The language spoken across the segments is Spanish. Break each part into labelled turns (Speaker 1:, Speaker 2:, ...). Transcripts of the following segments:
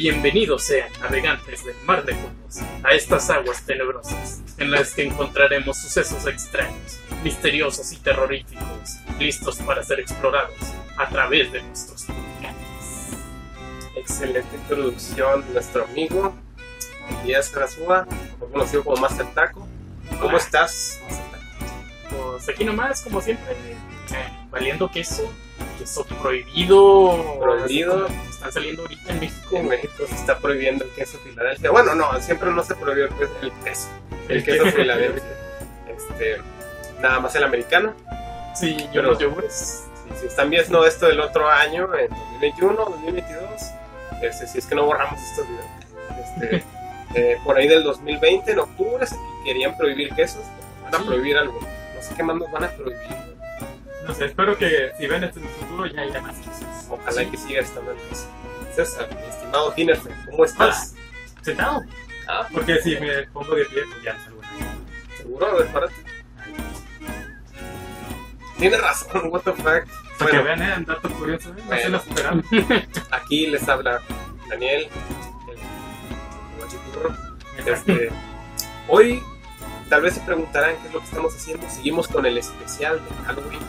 Speaker 1: Bienvenidos sean navegantes del mar de juegos a estas aguas tenebrosas en las que encontraremos sucesos extraños, misteriosos y terroríficos, listos para ser explorados a través de nuestros navegantes.
Speaker 2: Excelente introducción nuestro amigo Carazúa, mejor conocido como Master Taco. ¿Cómo
Speaker 1: Hola.
Speaker 2: estás?
Speaker 1: Pues aquí nomás, como siempre, eh, valiendo queso, queso prohibido.
Speaker 2: Prohibido.
Speaker 1: Están saliendo ahorita en México.
Speaker 2: En México se está prohibiendo el queso Filadelfia. Bueno, no, siempre no se prohibió el queso. El queso, el queso Filadelfia. Este, nada más el americano.
Speaker 1: Sí, y
Speaker 2: Pero-
Speaker 1: unos yogures.
Speaker 2: Si, si están viendo esto del otro año, en 2021, 2022, este, si es que no borramos estos videos. Este, eh, por ahí del 2020, en octubre, se querían prohibir quesos. Van a prohibir algo. No sé qué más nos van a prohibir. Güey.
Speaker 1: No sé, espero que si ven esto en el futuro ya haya más.
Speaker 2: Ojalá
Speaker 1: Sí.
Speaker 2: que siga estando el queso. César, mi estimado Ginerfe, ¿cómo estás?
Speaker 1: ¿Sentado?
Speaker 2: Ah,
Speaker 1: Porque si me pongo de pie, pues ya salgo.
Speaker 2: seguro, a ver, párate. Tienes razón, what the fuck.
Speaker 1: Para que
Speaker 2: Bueno,
Speaker 1: vean, eh, un dato curioso, ¿eh? No
Speaker 2: Bueno.
Speaker 1: se lo esperaban.
Speaker 2: aquí les habla Daniel, el. Este, hoy tal vez se preguntarán qué es lo que estamos haciendo. Seguimos con el especial de Halloween.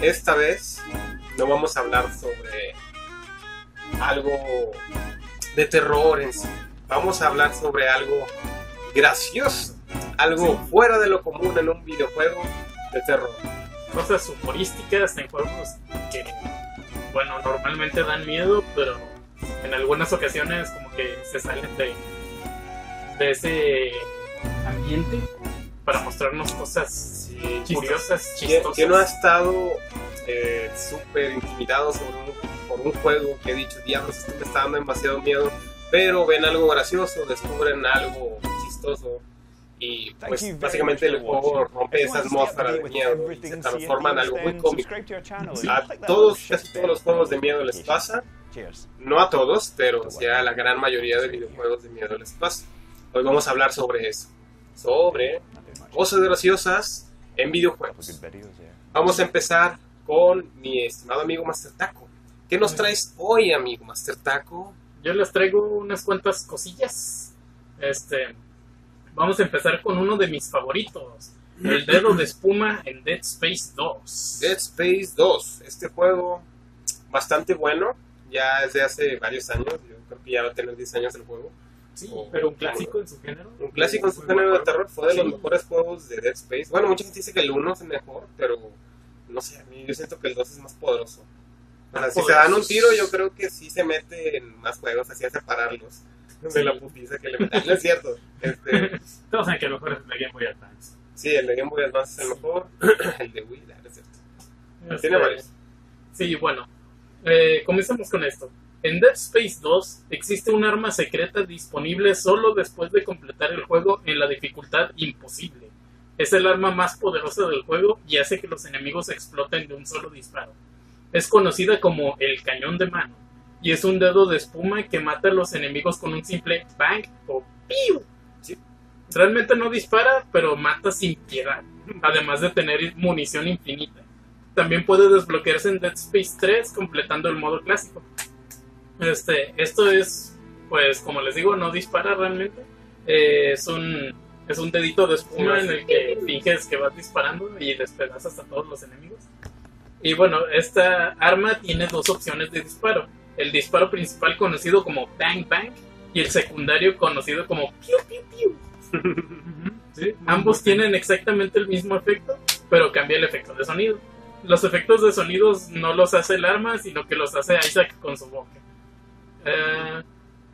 Speaker 2: Esta vez no vamos a hablar sobre algo de terror en sí. Vamos a hablar sobre algo gracioso, algo fuera de lo común en un videojuego de terror.
Speaker 1: Cosas humorísticas en juegos que, bueno, normalmente dan miedo, pero en algunas ocasiones como que se salen de, de ese ambiente para mostrarnos cosas curiosas,
Speaker 2: ¿Quién,
Speaker 1: chistosas.
Speaker 2: quién no ha estado eh, súper intimidado sobre un- por un juego que he dicho, diablos, esto me está dando demasiado miedo, pero ven algo gracioso, descubren algo chistoso y pues básicamente el juego rompe esa atmósfera de miedo y se transforma en algo muy cómico. A todos, casi todos los juegos de miedo les pasa, no a todos, pero sí a la gran mayoría de videojuegos de miedo les pasa. Hoy vamos a hablar sobre eso, sobre cosas graciosas en videojuegos. Vamos a empezar con mi estimado amigo Master Taco. ¿Qué nos traes hoy, amigo Master Taco?
Speaker 1: Yo les traigo unas cuantas cosillas. Este, vamos a empezar con uno de mis favoritos, el dedo de espuma en Dead Space 2.
Speaker 2: Dead Space 2. Este juego bastante bueno. Ya es de hace varios años. Yo creo que ya va a tener 10 años el juego.
Speaker 1: Sí, pero un clásico en su género.
Speaker 2: Un clásico en su género de terror. Fue de los
Speaker 1: Sí.
Speaker 2: mejores juegos de Dead Space. Bueno, mucha gente dice que el 1 es el mejor, pero no sé, a mí yo siento que el 2 es más poderoso. O sea, si se dan un tiro, yo creo que sí se mete en más juegos, así a separarlos de la putiza que le meten. No es cierto. Este,
Speaker 1: Todos saben que lo mejor es el de Game Boy Advance.
Speaker 2: sí, el de Game Boy Advance es el mejor. el de Wii, no es cierto.
Speaker 1: Este,
Speaker 2: Tiene varios.
Speaker 1: Sí, bueno. Eh, comencemos con esto. En Dead Space 2 existe un arma secreta disponible solo después de completar el juego en la dificultad imposible. Es el arma más poderosa del juego y hace que los enemigos exploten de un solo disparo. Es conocida como el cañón de mano y es un dedo de espuma que mata a los enemigos con un simple bang o piu.
Speaker 2: Sí.
Speaker 1: Realmente no dispara, pero mata sin piedad, además de tener munición infinita. También puede desbloquearse en Dead Space 3 completando el modo clásico. Este, esto es, pues como les digo, no dispara realmente. Eh, es un es un dedito de espuma en el que finges que vas disparando y despedazas a todos los enemigos. Y bueno, esta arma tiene dos opciones de disparo. El disparo principal conocido como Bang Bang y el secundario conocido como Piu Piu Piu.
Speaker 3: Sí,
Speaker 1: Ambos tienen exactamente el mismo efecto, pero cambia el efecto de sonido. Los efectos de sonidos no los hace el arma, sino que los hace Isaac con su boca. Eh,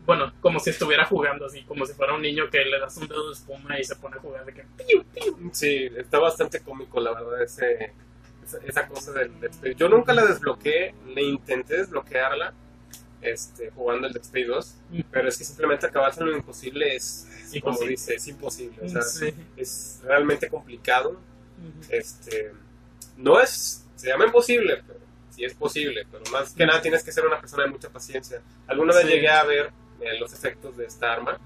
Speaker 1: bueno, como si estuviera jugando así, como si fuera un niño que le das un dedo de espuma y se pone a jugar de que piu, piu.
Speaker 2: Sí, está bastante cómico, la verdad, ese, esa, esa cosa del Dead. Yo nunca la desbloqueé, le intenté desbloquearla este, jugando el Dead Space 2, pero es que simplemente acabarse lo imposible es, es como dice, es imposible. O sea,
Speaker 1: Sí.
Speaker 2: es realmente complicado. Este, no es, se llama imposible, pero es posible, pero más que nada tienes que ser una persona de mucha paciencia. Alguna vez
Speaker 1: Sí.
Speaker 2: llegué a ver eh, los efectos de esta arma,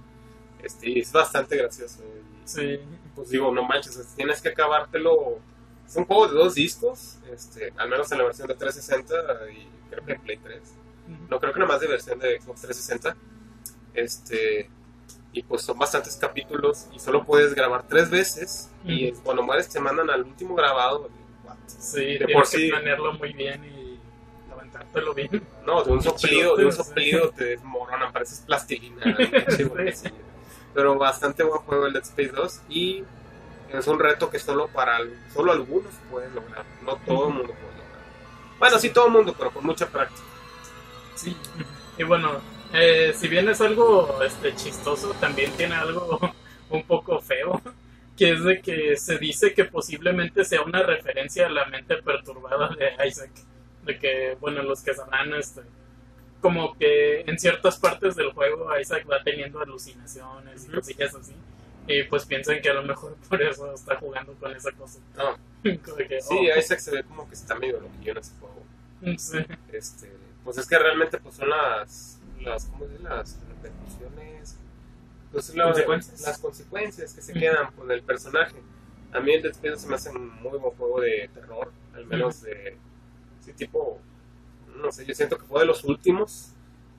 Speaker 2: este, y es bastante gracioso. y-
Speaker 1: Sí.
Speaker 2: pues digo, no manches, tienes que acabártelo. Es un juego de dos discos, este, al menos en la versión de 360 y creo que en Play 3. no creo que nada más de versión de Xbox 360. Este, y pues son bastantes capítulos y solo puedes grabar tres veces. Y cuando mueres te mandan al último grabado.
Speaker 1: Sí,
Speaker 2: De por sí.
Speaker 1: planearlo muy bien y bien.
Speaker 2: No, de un soplido, de un soplido te desmoronan, pareces plastilina. Pero bastante buen juego el Dead Space 2 y es un reto que solo para solo algunos pueden lograr, no todo el mundo puede lograr. Bueno, sí todo el mundo, pero con mucha práctica.
Speaker 1: Sí. Y bueno, eh, si bien es algo este, chistoso, también tiene algo un poco feo, que es de que se dice que posiblemente sea una referencia a la mente perturbada de Isaac. De que, bueno, los que sabrán, este, como que en ciertas partes del juego Isaac va teniendo alucinaciones y cosillas así. Y pues piensan que a lo mejor por eso está jugando con esa cosa. De que,
Speaker 2: sí,
Speaker 1: oh,
Speaker 2: Isaac se ve como que está medio loquillo en ese juego.
Speaker 1: sí.
Speaker 2: Este, pues es que realmente pues son las, las ¿cómo dice? Las repercusiones, pues
Speaker 3: ¿Consecuencias?
Speaker 2: las consecuencias que se quedan con el personaje. A mí el Space se me hace un muy buen juego de terror, al menos de, sí, tipo, no sé, yo siento que fue de los últimos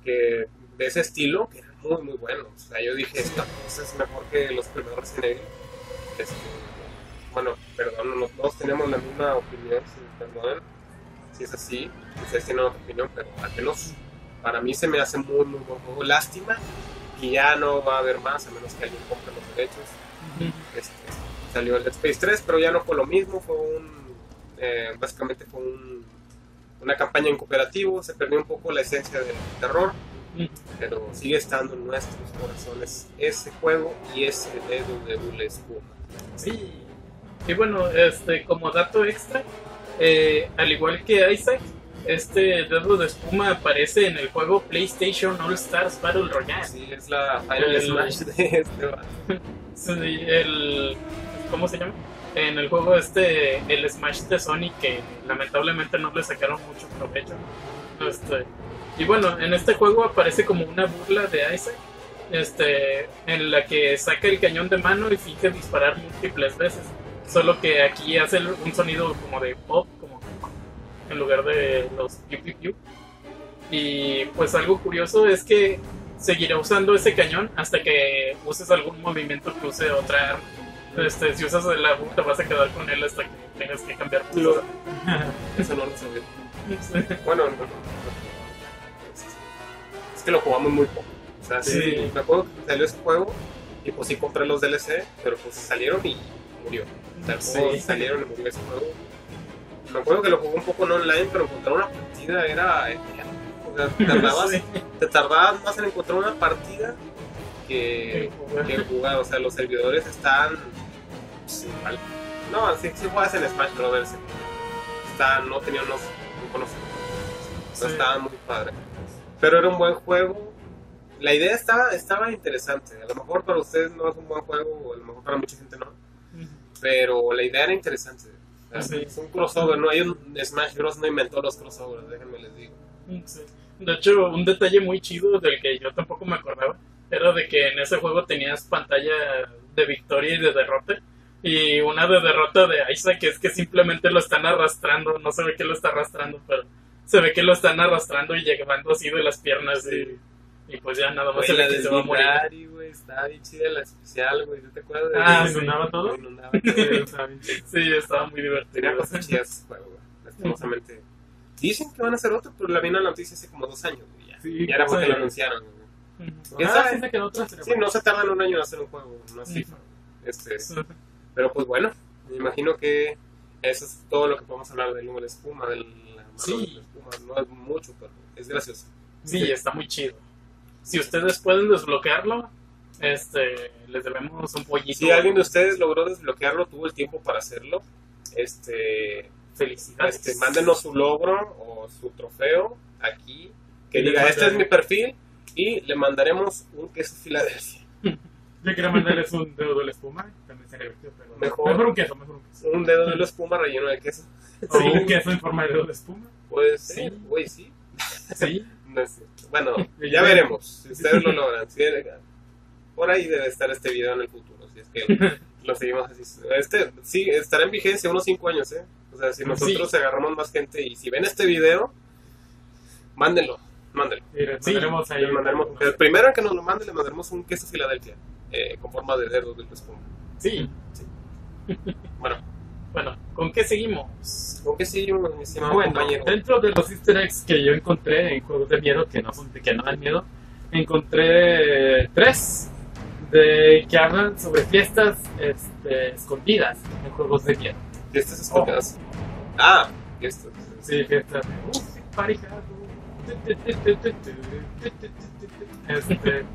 Speaker 2: que de ese estilo, que eran muy, muy buenos. O sea, yo dije, esta cosa es mejor que los primeros Resident Evil. Este, bueno, perdón, no todos tenemos la misma opinión, si me perdonan. Si es así, ustedes tienen otra opinión, pero al menos para mí se me hace muy, muy buen juego. Lástima que ya no va a haber más, a menos que alguien compre los derechos. Este, salió el Dead Space 3, pero ya no fue lo mismo, fue un, eh, básicamente fue un- una campaña en cooperativo, se perdió un poco la esencia del terror, pero sigue estando en nuestros corazones ese juego y ese dedo de Dule Espuma.
Speaker 1: Sí. Y bueno, este, como dato extra, eh, al igual que Isaac, este dedo de espuma aparece en el juego PlayStation All Stars Battle Royale.
Speaker 2: Así es la Final
Speaker 1: El-
Speaker 2: Smash de este.
Speaker 1: Sí, el, ¿Cómo se llama? En el juego este, el Smash de Sony, que lamentablemente no le sacaron mucho provecho. Este, y bueno, en este juego aparece como una burla de Isaac, este, en la que saca el cañón de mano y finge disparar múltiples veces. Solo que aquí hace un sonido como de pop, como en lugar de los piu piu piu. Y pues algo curioso es que seguirá usando ese cañón hasta que uses algún movimiento que use otra arma. Este, si usas el abu, te vas a quedar con él hasta que tengas que cambiar tu
Speaker 2: Lo- Eso no lo sabía.
Speaker 1: Sí.
Speaker 2: Bueno, no, no, no. es que lo jugamos muy poco. O sea, sí,
Speaker 1: Sí.
Speaker 2: me acuerdo que salió ese juego y pues sí compré los DLC, pero pues salieron y murió. O sea,
Speaker 1: Sí.
Speaker 2: salieron y murió ese juego. Me acuerdo que lo jugué un poco en online, pero encontrar una partida era eterno. O sea, te tardabas, te tardabas más en encontrar una partida que,
Speaker 1: que jugar.
Speaker 2: O sea, los servidores están pues. No, sí, sí juegas en Smash Brothers. Está, no tenía unos, un conocimiento. O sea,
Speaker 1: Sí.
Speaker 2: estaba muy padre. Pero era un buen juego. La idea estaba, estaba interesante. A lo mejor para ustedes no es un buen juego, o a lo mejor para mucha gente no. Pero la idea era interesante.
Speaker 1: Sí.
Speaker 2: Es un crossover, ¿no? Hay un Smash Bros. no inventó los crossovers, déjenme les digo.
Speaker 1: Sí. De hecho, un detalle muy chido del que yo tampoco me acordaba era de que en ese juego tenías pantalla de victoria y de derrota. Y una de derrota de Isaac es que simplemente lo están arrastrando. No se ve que lo está arrastrando, pero se ve que lo están arrastrando y llevando así de las piernas. Y, y pues ya nada más que
Speaker 2: de
Speaker 1: se va a morir.
Speaker 2: Güey, estaba bien chida la especial, güey. ¿No te acuerdas? de
Speaker 1: Ah.
Speaker 3: ¿Inundaba todo?
Speaker 2: Inundaba
Speaker 3: Sí,
Speaker 2: todo.
Speaker 1: estaba muy divertido.
Speaker 2: Tenía cosas chidas güey. Lastimosamente. Dicen que van a hacer otro, pero la vino la noticia hace como dos años, güey. Ya,
Speaker 3: Sí,
Speaker 2: Ya era porque
Speaker 1: sí.
Speaker 2: lo anunciaron, güey.
Speaker 1: Ujú.
Speaker 2: ¿Quién
Speaker 3: Ah, sí
Speaker 2: no se tardan un año en hacer un juego, no es. FIFA. Este,
Speaker 1: Sí.
Speaker 2: Pero pues bueno, me imagino que eso es todo lo que podemos hablar del humo de espuma, del
Speaker 1: Sí.
Speaker 2: de la espuma. No es mucho, pero es gracioso.
Speaker 1: Sí, está muy chido. Si ustedes pueden desbloquearlo, este, les debemos un pollito.
Speaker 2: Si alguien de ustedes logró desbloquearlo, tuvo el tiempo para hacerlo, este,
Speaker 1: Felicidades.
Speaker 2: este, mándenos su logro o su trofeo aquí, que diga, este es mi perfil, y le mandaremos un queso Filadelfia.
Speaker 3: Yo quería mandarles un dedo de la espuma, también sería divertido, pero
Speaker 2: Mejor.
Speaker 3: mejor un queso, mejor un queso.
Speaker 2: Un dedo de la espuma relleno de queso.
Speaker 3: O un queso en forma de dedo de espuma.
Speaker 2: Pues sí, güey, sí.
Speaker 1: Sí,
Speaker 2: No sé. Bueno, ya veremos si ustedes lo logran. Si- por ahí debe estar este video en el futuro, si es que lo seguimos así. Este sí estará en vigencia unos 5 años, ¿eh? O sea, si nosotros agarramos más gente y si ven este video, mándenlo.
Speaker 3: Les
Speaker 1: Sí,
Speaker 3: mandaremos ahí.
Speaker 2: Le mandaremos, el primero que nos lo mande le mandaremos un queso Filadelfia eh, con forma de dedo del espuma.
Speaker 1: Sí.
Speaker 2: Bueno,
Speaker 1: Bueno, ¿con qué seguimos?
Speaker 2: ¿con qué sí, mi estimado
Speaker 3: Bueno,
Speaker 2: compañero?
Speaker 3: dentro de los easter eggs que yo encontré en juegos de miedo que no son que no dan miedo, encontré tres de que hablan sobre fiestas este, escondidas en juegos de miedo.
Speaker 2: Fiestas escondidas. Ah, fiestas.
Speaker 3: Sí, fiestas. Uh, pareja. Este,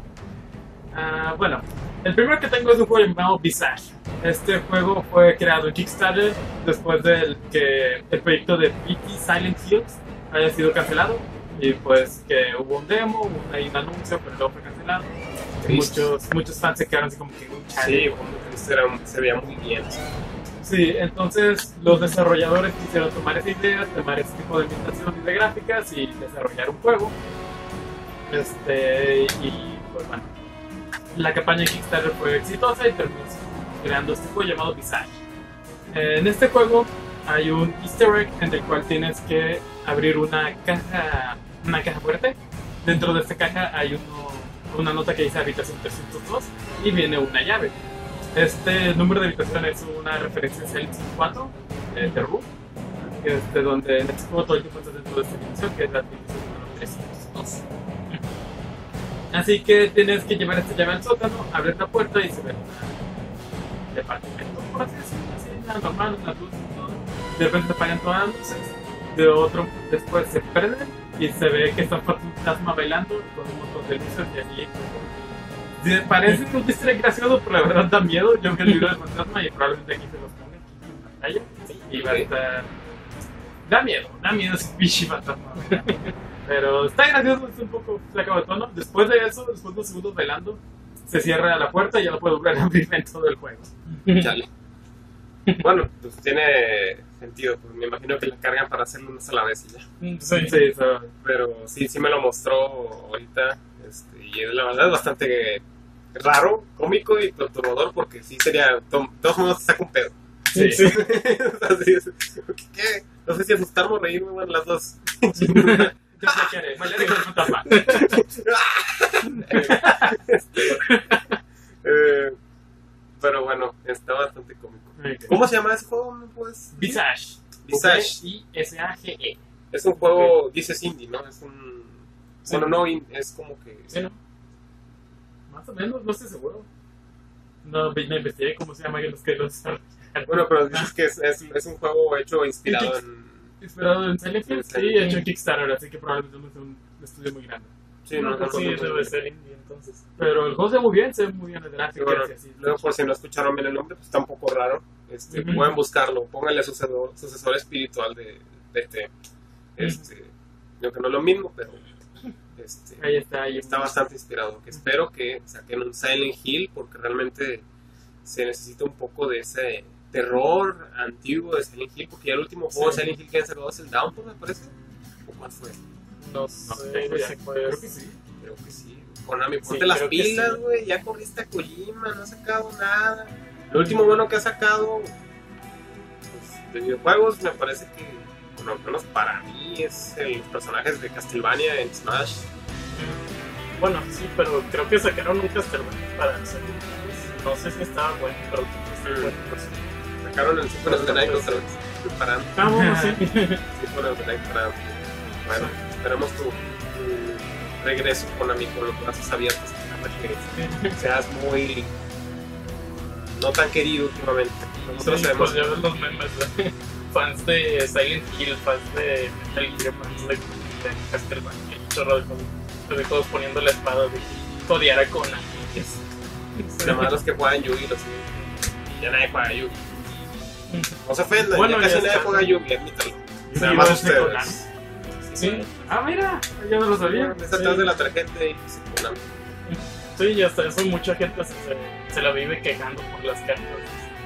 Speaker 3: ah, bueno, el primero que tengo es un juego llamado Visage. Este juego fue creado en Kickstarter después del que el proyecto de PT Silent Hills haya sido cancelado. Y pues que hubo un demo, hubo ahí un anuncio, pero luego fue cancelado. Y muchos, muchos fans se quedaron así como que "Uy, chale".
Speaker 2: Sí, bueno, era- se veía muy bien.
Speaker 3: Sí, entonces los desarrolladores quisieron tomar esa idea, tomar ese tipo de ambientaciones de gráficas y desarrollar un juego. Este, y pues bueno, la campaña de Kickstarter fue exitosa y terminó creando este juego llamado Visage. Eh, en este juego hay un easter egg en el cual tienes que abrir una caja, una caja fuerte. Dentro de esta caja hay uno- una nota que dice habitación 302 y viene una llave. Este número de habitación es una referencia a Silent Hill 4 eh, de Room, este, donde en este juego todo el tiempo estás dentro de esta habitación, que es la habitación número 302. Así que tienes que llevar esta llave al sótano, abrir la puerta y se ve un departamento, por así decirlo, así, nada normal, las luces y todo. De repente se apagan todas las luces, de otro después se prenden y se ve que está un fantasma bailando con un montón de luces y así. Sí, Parece un easter egg gracioso, pero la verdad da miedo. Yo vi el video del fantasma y probablemente aquí se los aquí en pantalla. Y va a estar. Da miedo, da miedo ese pinche fantasma. Pero está gracioso, es un poco sacado de tono. Después de eso, después de unos segundos bailando, se cierra la puerta y ya no puedo volver a abrir en todo el juego.
Speaker 2: Chale. Bueno, pues tiene sentido. Pues me imagino que la cargan para hacerlo una sola vez y ya.
Speaker 1: Sí.
Speaker 3: Sí.
Speaker 2: Pero sí, sí me lo mostró ahorita. Este, y es la verdad es bastante raro, cómico y perturbador porque sí sería. To de todos modos te saca un pedo.
Speaker 3: Sí.
Speaker 1: Sí.
Speaker 2: Así es. ¿Qué? No sé si asustarme o reírme, bueno, las dos.
Speaker 3: Bailar con el fantasma.
Speaker 2: Eh, pero bueno, está bastante cómico. ¿Cómo se llama ese juego? ¿Me puedes?
Speaker 3: Visage.
Speaker 2: Visage.
Speaker 3: I-S-A-G-E.
Speaker 2: Es un juego, dices indie, ¿no? Es un.
Speaker 1: Sí.
Speaker 2: Bueno, no, es como que.
Speaker 1: Sí, ¿no?
Speaker 3: Más o menos, no estoy seguro. No, no investigué cómo se llama los que los.
Speaker 2: Bueno, pero dices que es, es, es un juego hecho inspirado en.
Speaker 3: Inspirado en Silent Hill,
Speaker 2: En
Speaker 3: sí,
Speaker 2: Hill.
Speaker 3: hecho en Kickstarter, así que probablemente no es un estudio muy grande.
Speaker 2: Sí, no, no,
Speaker 1: sí, debe ser indie entonces.
Speaker 3: Pero el juego se ve muy bien, se ve muy bien el gráfico.
Speaker 2: bueno,
Speaker 3: así,
Speaker 2: luego, por si no escucharon bien el nombre, pues está un poco raro. Este,
Speaker 3: Ujú.
Speaker 2: Pueden buscarlo, pónganle sucesor, sucesor espiritual de, de este. este Yo que no es lo mismo, pero. Este,
Speaker 3: Ahí está, ahí
Speaker 2: está bastante inspirado. Que espero que saquen un Silent Hill porque realmente se necesita un poco de ese terror antiguo de Silent Hill. Porque ya el último juego de
Speaker 1: Sí.
Speaker 2: Silent Hill que han sacado es el Downpour, me parece. ¿O cuál fue?
Speaker 1: No
Speaker 3: No
Speaker 1: sé si
Speaker 3: Creo que sí.
Speaker 2: Creo que sí. Konami, ponte
Speaker 1: Sí,
Speaker 2: las pilas,
Speaker 1: sí.
Speaker 2: güey. Ya corriste a Kojima, no ha sacado nada. Lo último bueno que ha sacado pues, de videojuegos me parece que, bueno, al menos para mí, es el- personajes de Castlevania en Smash.
Speaker 1: Bueno, sí, pero creo que sacaron un Castlevania para hacer. No sé si estaba bueno, pero creo que sí, bueno, pues,
Speaker 2: Sacaron el Super of the Night otra vez. Para,
Speaker 1: Ah, bueno, sí.
Speaker 2: Super of the Night para. Bueno, esperemos tu, tu regreso Konami con los brazos abiertos. Que seas muy. no tan querido últimamente. Nosotros
Speaker 1: Sí,
Speaker 2: sabemos.
Speaker 1: pues ya ves los memes de fans de Silent Hill, fans de Metal Gear, fans de, de Castlevania, chorro de cosas. De todos poniendo la espada de odiar a Konami. Es-
Speaker 2: Además los que juegan Yugi, los ya nadie juega Yugi. No se ofendan,
Speaker 1: Bueno,
Speaker 2: ya casi nadie
Speaker 1: está.
Speaker 2: juega Yugi, admítalo. Nada más ustedes.
Speaker 1: Sí,
Speaker 3: Ah, mira, ya no lo sabía.
Speaker 2: Está atrás de la tarjeta y
Speaker 1: sí, y hasta eso mucha gente se, se- la vive quejando por las cartas.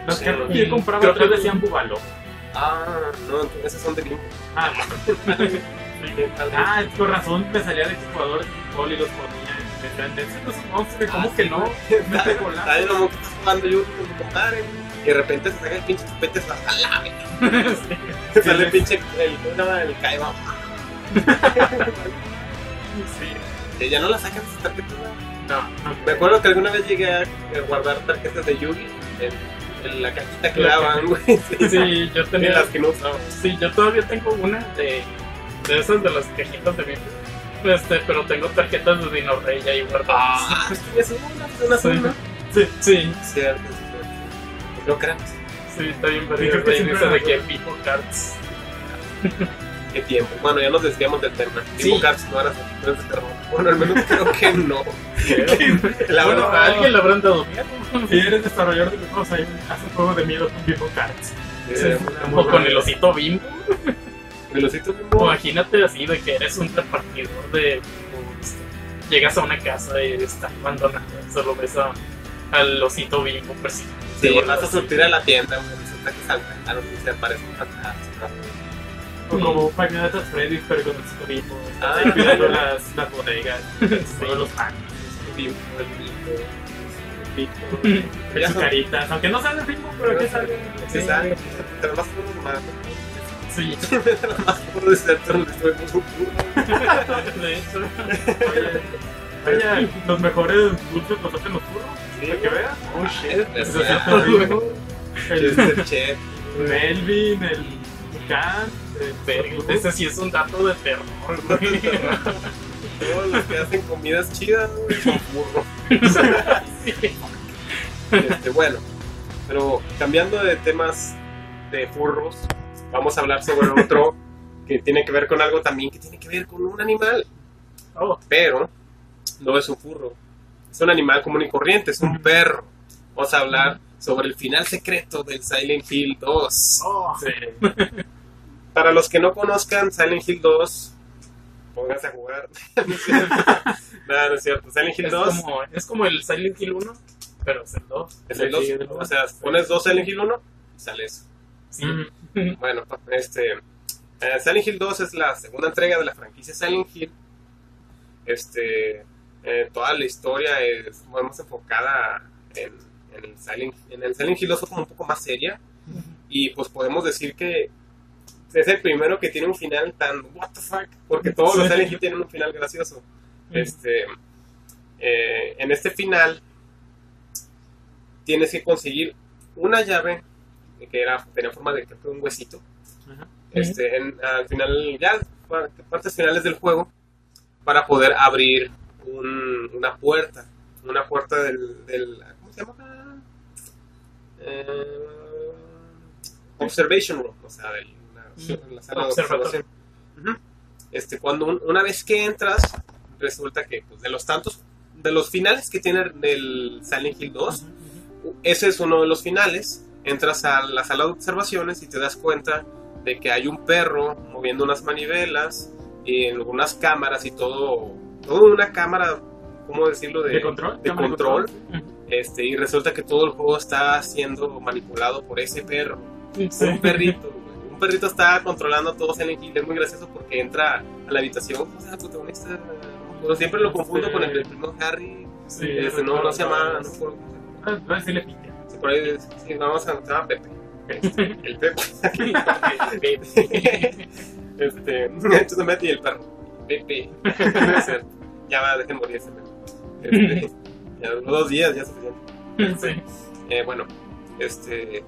Speaker 3: Los
Speaker 2: Sí,
Speaker 3: carros
Speaker 2: no.
Speaker 3: que yo compraba
Speaker 1: Creo que-
Speaker 3: decían Bubalo.
Speaker 2: Ah, no, esos son de Limbo.
Speaker 3: Ah, ah, con razón me salía de jugadores de fútbol y los ponía. me decían, "Ese no es un monstruo, ¿cómo que no? Mete
Speaker 2: Está
Speaker 3: golazo".
Speaker 2: de lo que estás jugando con tu güey. Y de repente se saca el pinche chupete, se la jala, güey. Sale el pinche, el, ¿cómo se llama? el Kaiba.
Speaker 3: Sí.
Speaker 2: Que ya no la sacan sus tarjetas. ¿no?
Speaker 1: No,
Speaker 2: Me acuerdo que alguna vez llegué a guardar tarjetas de Yugi en, en la cajita que daban, güey. Sí,
Speaker 1: sí, yo tenía
Speaker 2: las que no usaba.
Speaker 1: Sí, yo todavía tengo una de, de esas de las cajitas de mi este, pero tengo tarjetas de Dino Rey ahí guardadas.
Speaker 2: Ah, una, una
Speaker 1: Sí. Sí, sí,
Speaker 2: Cierto, cierto. No creas.
Speaker 1: sí, está bien perdido.
Speaker 3: creo que siempre
Speaker 1: de. People Cards.
Speaker 2: Qué tiempo. Bueno, ya nos desviamos del tema.
Speaker 1: Sí.
Speaker 2: Cars no eran películas de terror. Bueno, al menos creo que no. La
Speaker 1: bueno,
Speaker 2: verdad,
Speaker 1: a alguien le habrán dado miedo.
Speaker 3: Si eres desarrollador de juegos, ahí haz un juego de miedo con People Cards.
Speaker 2: eh,
Speaker 1: O con el osito bimbo.
Speaker 2: Velocito Bimbo.
Speaker 1: Imagínate así de que eres un repartidor de. llegas a una casa y está abandonada. Solo ves a, al osito bimbo persiguiendo.
Speaker 2: Sí, vas a surtir a la tienda, güey. Resulta que saltaron y se aparece un fantasma.
Speaker 3: O como at Freddy's, pero con el escribo.
Speaker 2: Ah.
Speaker 3: cuidando las, las bodegas, todos los packs,
Speaker 2: Bimbo, el Bimbo. Ya
Speaker 3: sus caritas. Aunque no sale el Bimbo, pero aquí sale.
Speaker 2: Sí, sale. Te lo más puro nomás.
Speaker 1: Sí,
Speaker 2: lo más puro de ser turno. Estoy muy puro.
Speaker 1: de hecho.
Speaker 3: Oye, oye, los mejores dulces los hacen los burros. Para que veas.
Speaker 2: Oh shit. Chester Chef.
Speaker 3: Melvin, el
Speaker 1: Verga, Ese sí es un dato de terror, güey.
Speaker 2: Todos los que hacen comidas chidas, güey, son burros. Este, bueno, pero cambiando de temas de furros, vamos a hablar sobre otro que tiene que ver con algo también que tiene que ver con un animal,
Speaker 1: Oh,
Speaker 2: pero no es un furro, es un animal común y corriente, es un perro. Vamos a hablar sobre el final secreto del Silent Hill 2.
Speaker 1: oh.
Speaker 3: Sí.
Speaker 2: Para los que no conozcan Silent Hill 2, pónganse a jugar. no, es cierto. No, es cierto. Silent Hill
Speaker 1: Es
Speaker 2: 2
Speaker 1: como, es como el Silent Hill 1, pero es el 2.
Speaker 2: es el 2.
Speaker 1: Sí,
Speaker 2: O sea, pones 2 Silent Hill 1 y sale eso.
Speaker 1: sí.
Speaker 2: Bueno, este. eh, Silent Hill 2 es la segunda entrega de la franquicia Silent Hill. Este. Eh, toda la historia es más enfocada en, en el Silent, en el Silent Hill 2 fue como un poco más seria. Y pues podemos decir que es el primero que tiene un final tan what the fuck, porque todos los. Silent Hill tienen un final gracioso. Este, eh, en este final tienes que conseguir una llave que era tenía forma de creo un huesito. Este, en- al final ya par- partes finales del juego para poder abrir un- una puerta, una puerta del, del ¿cómo se llama? Eh, observation room, o sea, del- una- la sala de observación. Este, cuando un- una vez que entras, resulta que pues, de los tantos, de los finales que tiene el Silent Hill 2, ese es uno de los finales. Entras a la sala de observaciones y te das cuenta de que hay un perro moviendo unas manivelas y en algunas cámaras y todo, todo una cámara, ¿cómo decirlo? De,
Speaker 3: ¿De control?
Speaker 2: de
Speaker 3: ¿Cámara de
Speaker 2: control. Este, y resulta que todo el juego está siendo manipulado por ese perro.
Speaker 1: Sí.
Speaker 2: Un perrito. Un perrito está controlando a todos en el. Es muy gracioso porque entra a la habitación. Pero siempre lo confundo con el del primo Harry.
Speaker 3: Sí,
Speaker 2: Este, no, no se llama. No puedo-
Speaker 3: Ah, a decirle Peter.
Speaker 2: Sí, por ahí, sí, vamos a se llama Pepe. Este, el Pepe. este, entonces me metí el perro. Pepe. Ya va, dejen morir ese. Este, ya dos días, ya es suficiente.
Speaker 1: Sí.
Speaker 2: Eh, bueno, este.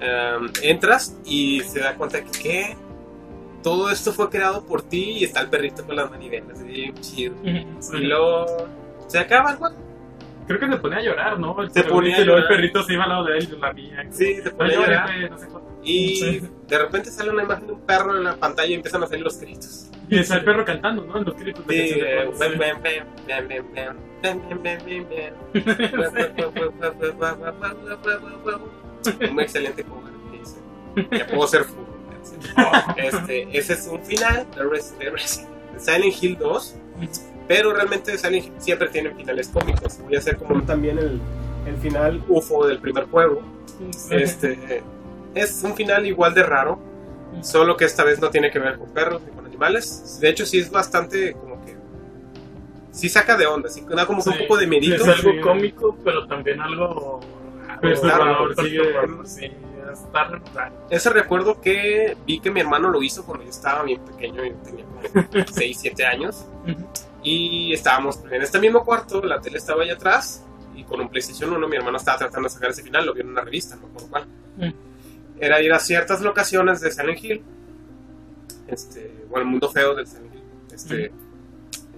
Speaker 2: em, entras y se da cuenta que ¿qué? todo esto fue creado por ti y está el perrito con las manivelas. Y chido.
Speaker 1: Sí.
Speaker 2: Y luego se acaba juego.
Speaker 3: Creo que se ponía a llorar, ¿no? El
Speaker 2: Se ponía a
Speaker 3: perrito, y luego el
Speaker 2: llorar.
Speaker 3: perrito se iba al lado de él y lo lamía.
Speaker 2: Sí, se
Speaker 3: No
Speaker 2: pone a llorar.
Speaker 3: no sé cuánto.
Speaker 2: Y
Speaker 1: sí.
Speaker 2: de repente sale una imagen de un perro en la pantalla y empiezan a salir los créditos.
Speaker 3: Y es el perro cantando, ¿no? Los créditos.
Speaker 2: Sí, un excelente cover que dice. Ya puedo ser fútbol. Este, ese es un final de Resident Silent Hill 2. Pero realmente Silent Hill siempre tiene finales cómicos. Voy a hacer como también el, el final UFO del primer juego. Este, es un final igual de raro, solo que esta vez no tiene que ver con perros ni con animales. De hecho, sí es bastante como que. Sí saca de onda, sí da como que un
Speaker 3: Sí,
Speaker 2: poco de miedito.
Speaker 1: Es algo cómico, pero también algo raro,
Speaker 3: Perturbador,
Speaker 1: perturbador, sí.
Speaker 2: Ese recuerdo que vi que mi hermano lo hizo cuando yo estaba bien pequeño, yo tenía como 6, 7 años. Y estábamos en este mismo cuarto, la tele estaba allá atrás. Y con un PlayStation 1 mi hermano estaba tratando de sacar ese final, lo vio en una revista, no cuál.
Speaker 1: Mm.
Speaker 2: Era ir a ciertas locaciones de Silent Hill. Este, bueno, el mundo feo del Silent Hill. Este,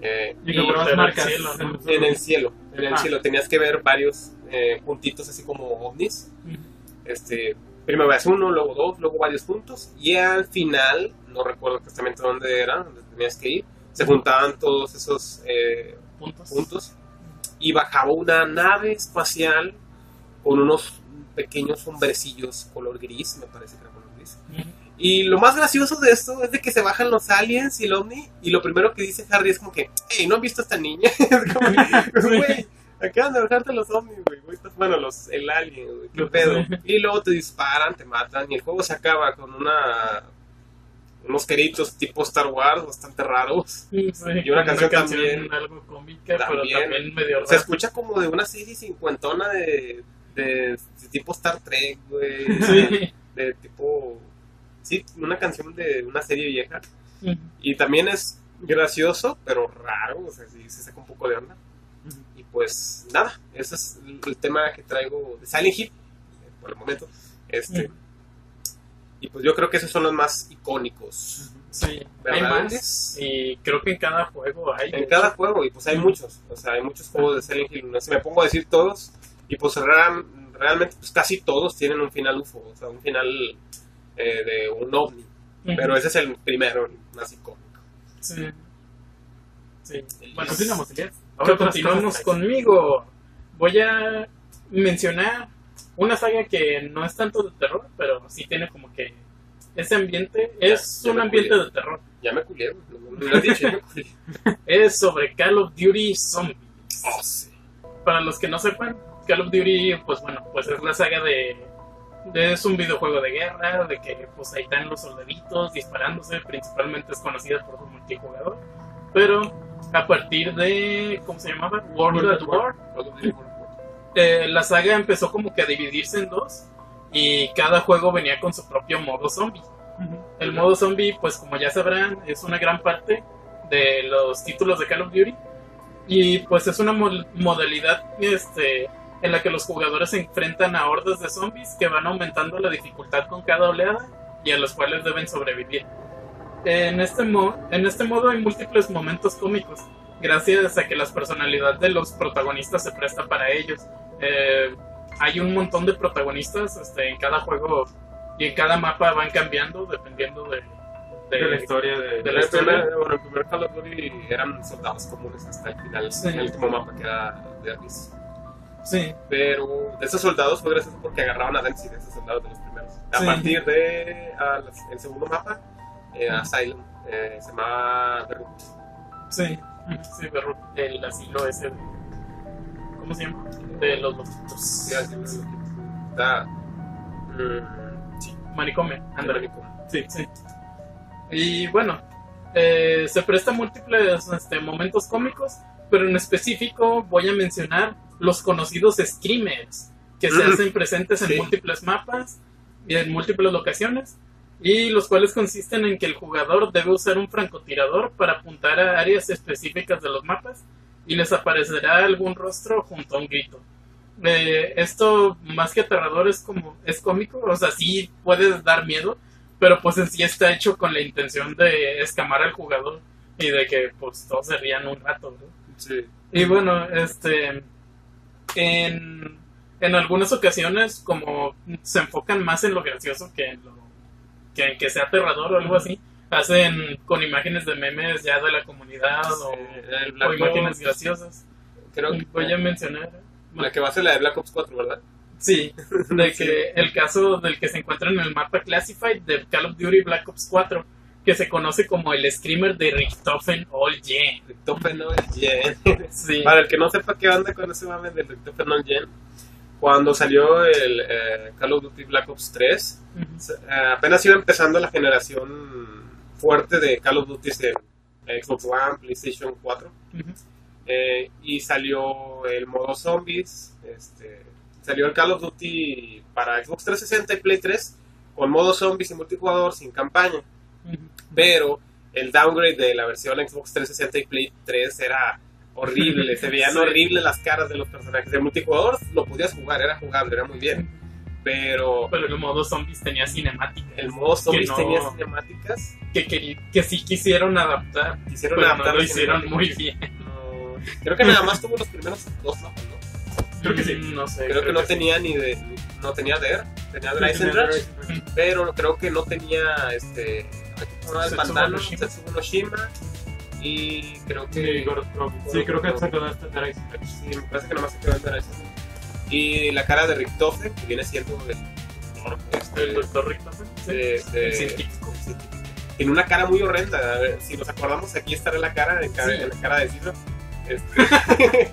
Speaker 2: eh,
Speaker 3: Y
Speaker 2: y
Speaker 3: como las
Speaker 1: pero
Speaker 3: marcas.
Speaker 1: el cielo, ¿no?
Speaker 2: en el cielo, en el
Speaker 3: Ah.
Speaker 2: cielo tenías que ver varios eh, puntitos así como ovnis. Este, primero ves uno, luego dos, luego varios puntos. Y al final, no recuerdo exactamente dónde era, dónde tenías que ir, se juntaban todos esos eh,
Speaker 1: Puntos.
Speaker 2: puntos y bajaba una nave espacial con unos pequeños hombrecillos color gris, me parece que era color gris. Y lo más gracioso de esto es de que se bajan los aliens y el ovni y lo primero que dice Harry es como que, hey, ¿no han visto a esta niña? Es como güey, acaban de bajarte los ovnis, güey, bueno, los, el alien, güey, qué pedo. Y luego te disparan, te matan y el juego se acaba con una unos queritos tipo Star Wars bastante raros.
Speaker 1: Sí,
Speaker 2: Y una canción también.
Speaker 1: algo cómica,
Speaker 2: También.
Speaker 1: pero también medio
Speaker 2: Se
Speaker 1: rara.
Speaker 2: escucha como de una serie cincuentona de, de, de tipo Star Trek, güey.
Speaker 1: Sí.
Speaker 2: De tipo... Sí, una canción de una serie vieja. Y también es gracioso, pero raro, o sea, sí se saca un poco de onda. Y pues nada, ese es el, tema que traigo de Silent Hill, por el momento. Este. Y pues yo creo que esos son los más icónicos.
Speaker 1: Sí, hay más. Y creo que en cada juego hay.
Speaker 2: En cada juego, y pues hay muchos, o sea, hay muchos juegos de Silent Hill. No sé, me pongo a decir todos, y pues real- realmente pues casi todos tienen un final UFO, o sea, un final eh, de un ovni. Pero ese es el primero, el más icónico.
Speaker 1: Sí. Sí. Bueno,
Speaker 3: Continuamos, Elías.
Speaker 1: Ahora continuamos conmigo. Voy a mencionar una saga que no es tanto de terror, pero sí tiene como que ese ambiente. Es
Speaker 2: ya
Speaker 1: un ambiente
Speaker 2: culié.
Speaker 1: de terror.
Speaker 2: Ya me culié, lo dicho, ya me culié.
Speaker 1: Es sobre Call of Duty Zombies.
Speaker 2: Oh, sí.
Speaker 1: Para los que no sepan, Call of Duty, pues bueno, pues es la saga de, de- es un videojuego de guerra, de que pues ahí están los soldaditos disparándose, principalmente es conocida por su multijugador, pero a partir de, ¿cómo se llamaba? World at War,
Speaker 2: World War.
Speaker 1: eh, la saga empezó como que a dividirse en dos y cada juego venía con su propio modo zombie. El modo zombie, pues como ya sabrán, es una gran parte de los títulos de Call of Duty. Y pues es una mo- modalidad este, en la que los jugadores se enfrentan a hordas de zombies que van aumentando la dificultad con cada oleada y a los cuales deben sobrevivir. En este, mo- en este modo hay múltiples momentos cómicos, gracias a que la personalidad de los protagonistas se presta para ellos. Eh, hay un montón de protagonistas este, en cada juego y en cada mapa van cambiando dependiendo de, de-
Speaker 3: De la historia de...
Speaker 1: de la
Speaker 2: el,
Speaker 1: historia.
Speaker 2: primer, bueno, el primer Call of Duty eran soldados comunes hasta el final,
Speaker 1: Sí.
Speaker 2: el último mapa que era de Abyss.
Speaker 1: Sí,
Speaker 2: Pero de esos soldados fue gracioso porque agarraban a Dempsey de esos soldados de los primeros. A
Speaker 1: Sí.
Speaker 2: partir de las- el segundo mapa, eh, Asylum, eh, se llamaba Beirut.
Speaker 1: sí, sí, Beirut, el asilo ese de, ¿cómo se llama? De los loquitos.
Speaker 2: Sí, así me lo quito. Está. mm, sí,
Speaker 1: Manicomio, ándale.
Speaker 2: Andrónico.
Speaker 1: Sí, sí. Y bueno, eh, se presta múltiples este, momentos cómicos, pero en específico voy a mencionar los conocidos screamers, que se
Speaker 2: Mm.
Speaker 1: hacen presentes en
Speaker 2: Sí.
Speaker 1: múltiples mapas y en múltiples locaciones, y los cuales consisten en que el jugador debe usar un francotirador para apuntar a áreas específicas de los mapas y les aparecerá algún rostro junto a un grito. Eh, esto más que aterrador es como es cómico, o sea, sí puede dar miedo, pero pues en sí está hecho con la intención de escamar al jugador y de que pues todos se rían un rato. ¿no?
Speaker 2: Sí.
Speaker 1: Y bueno, este en, en algunas ocasiones como se enfocan más en lo gracioso que en lo que en que sea aterrador o algo así, hacen con imágenes de memes ya de la comunidad o, imágenes
Speaker 2: Ops,
Speaker 1: graciosas.
Speaker 2: creo que
Speaker 1: Voy a mencionar
Speaker 2: la que va a ser la de Black Ops 4, ¿verdad?
Speaker 1: Sí, de que el caso del que se encuentra en el mapa Classified de Call of Duty Black Ops 4, que se conoce como el screamer de Richtofen All Gen.
Speaker 2: Richtofen All Gen.
Speaker 1: Sí,
Speaker 2: Para el que no sepa qué onda con ese mame de Richtofen All Gen, cuando salió el eh, Call of Duty Black Ops 3,
Speaker 1: Ujú.
Speaker 2: se- eh, apenas iba empezando la generación fuerte de Call of Duty en Xbox One, PlayStation 4.
Speaker 1: Ujú.
Speaker 2: eh, y salió el modo zombies, este, salió el Call of Duty para Xbox 360 y Play 3 con modo zombies y multijugador sin campaña. Pero el downgrade de la versión Xbox 360 y Play 3 era horrible, se veían
Speaker 1: Sí.
Speaker 2: horribles las caras de los personajes. El multijugador lo podías jugar, era jugable, era muy bien. Pero
Speaker 1: Pero el modo zombies tenía cinemática.
Speaker 2: el modo zombies
Speaker 1: no-
Speaker 2: tenía cinemáticas.
Speaker 1: que, que, que sí quisieron adaptar.
Speaker 2: Quisieron
Speaker 1: pero
Speaker 2: adaptar
Speaker 1: no lo hicieron muy
Speaker 2: cinemáticas.
Speaker 1: bien.
Speaker 2: No, creo que nada más tuvo los primeros dos ¿no?
Speaker 3: Creo que sí.
Speaker 1: Mm, No sé.
Speaker 2: Creo que no
Speaker 1: sí.
Speaker 2: tenía ni de. No tenía DER, tenía Dry- pero creo que no tenía este. ¿Cómo se pantano,
Speaker 1: no Shima.
Speaker 2: Setsubo no Shima. Y creo que.
Speaker 3: Sí, creo que se quedó hasta Rush.
Speaker 2: Sí, me parece que nada más se quedó en. Y la cara de Richtofen, que viene siendo el doctor, este,
Speaker 1: El doctor Richtofen. Sí.
Speaker 2: de- de-
Speaker 1: científico.
Speaker 2: Tiene una cara muy horrenda. A ver, si nos acordamos, aquí estará la cara, en la cara de Ciro. Este,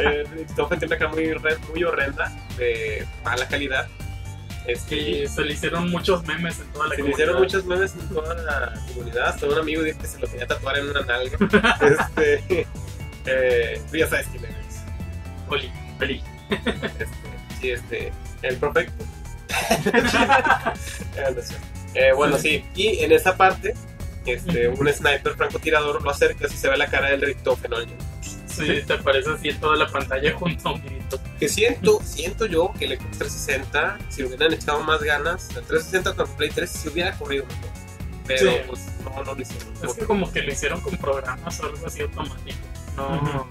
Speaker 2: eh, Richtofen tiene una cara muy horrenda, de mala calidad. Este,
Speaker 1: Que se le hicieron muchos memes en toda la
Speaker 2: Se le
Speaker 1: comunidad.
Speaker 2: hicieron muchos memes en toda la comunidad. Hasta un amigo dijo que se lo quería tatuar en una nalga. este, eh, tú ya sabes quién eres.
Speaker 1: Oli, Oli.
Speaker 2: Este, sí, este, el perfecto. Eh, bueno, sí. Y en esa parte, este, un sniper francotirador lo acerca y se ve la cara del rictófeno.
Speaker 1: Sí, te aparece así en toda la pantalla junto a un grito.
Speaker 2: Que siento, siento yo que el Xbox 360, si le hubieran echado más ganas, el 360 con Play 3 se hubiera corrido mejor. Pero
Speaker 1: Sí.
Speaker 2: pues no, no lo hicieron.
Speaker 1: Es que como que lo hicieron con programas o algo así automático. No.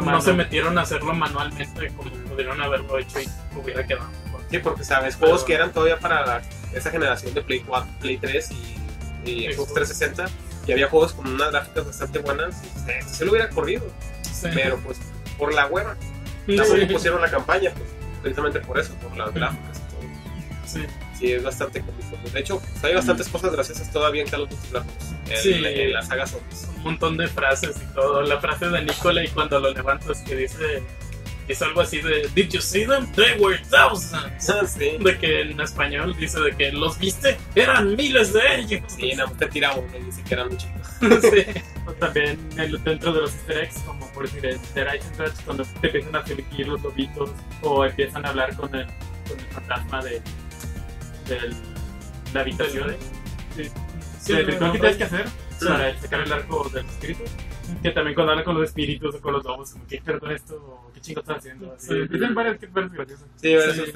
Speaker 3: No,
Speaker 1: se metieron a hacerlo manualmente como pudieron haberlo hecho y hubiera quedado mejor.
Speaker 2: Sí, porque sabes, juegos que eran todavía para la- esa generación de Play 4, Play 3 y, y Xbox
Speaker 1: Xbox.
Speaker 2: 360, y había juegos con unas gráficas bastante buenas, y pues, se lo hubiera corrido,
Speaker 1: Sí.
Speaker 2: pero pues por la hueva,
Speaker 1: Sí,
Speaker 2: tampoco pusieron la campaña, pues precisamente por eso, por las gráficas y todo.
Speaker 1: sí.
Speaker 2: Sí, es bastante cómico. De hecho, pues, hay bastantes cosas graciosas todavía en Call of Duty Black Ops, en,
Speaker 1: Sí.
Speaker 2: en la saga Zombies.
Speaker 1: un montón de frases y todo. La frase de Nicola y cuando lo levantas que dice, dice algo así de Did you see them? They were thousands.
Speaker 2: Ah, sí,
Speaker 1: De que en español dice de que los viste, eran miles de ellos.
Speaker 2: sí, más te tira uno y dice que eran muchos.
Speaker 1: Sí.
Speaker 3: O también el- dentro de los easter eggs, como por decir The Rising Touch, cuando te empiezan a seguir los lobitos o empiezan a hablar con el, con el fantasma de, del- la habitación. Sí,
Speaker 1: Sí,
Speaker 3: el ritual que
Speaker 1: no.
Speaker 3: tienes que hacer para sacar el arco del espíritu. Que también cuando hablan con los espíritus o con los lobos, como, ¿qué con esto? ¿Qué chingo estás haciendo?
Speaker 1: Sí.
Speaker 3: Sí, dicen varias que varias graciosas.
Speaker 2: Sí,
Speaker 1: Sí.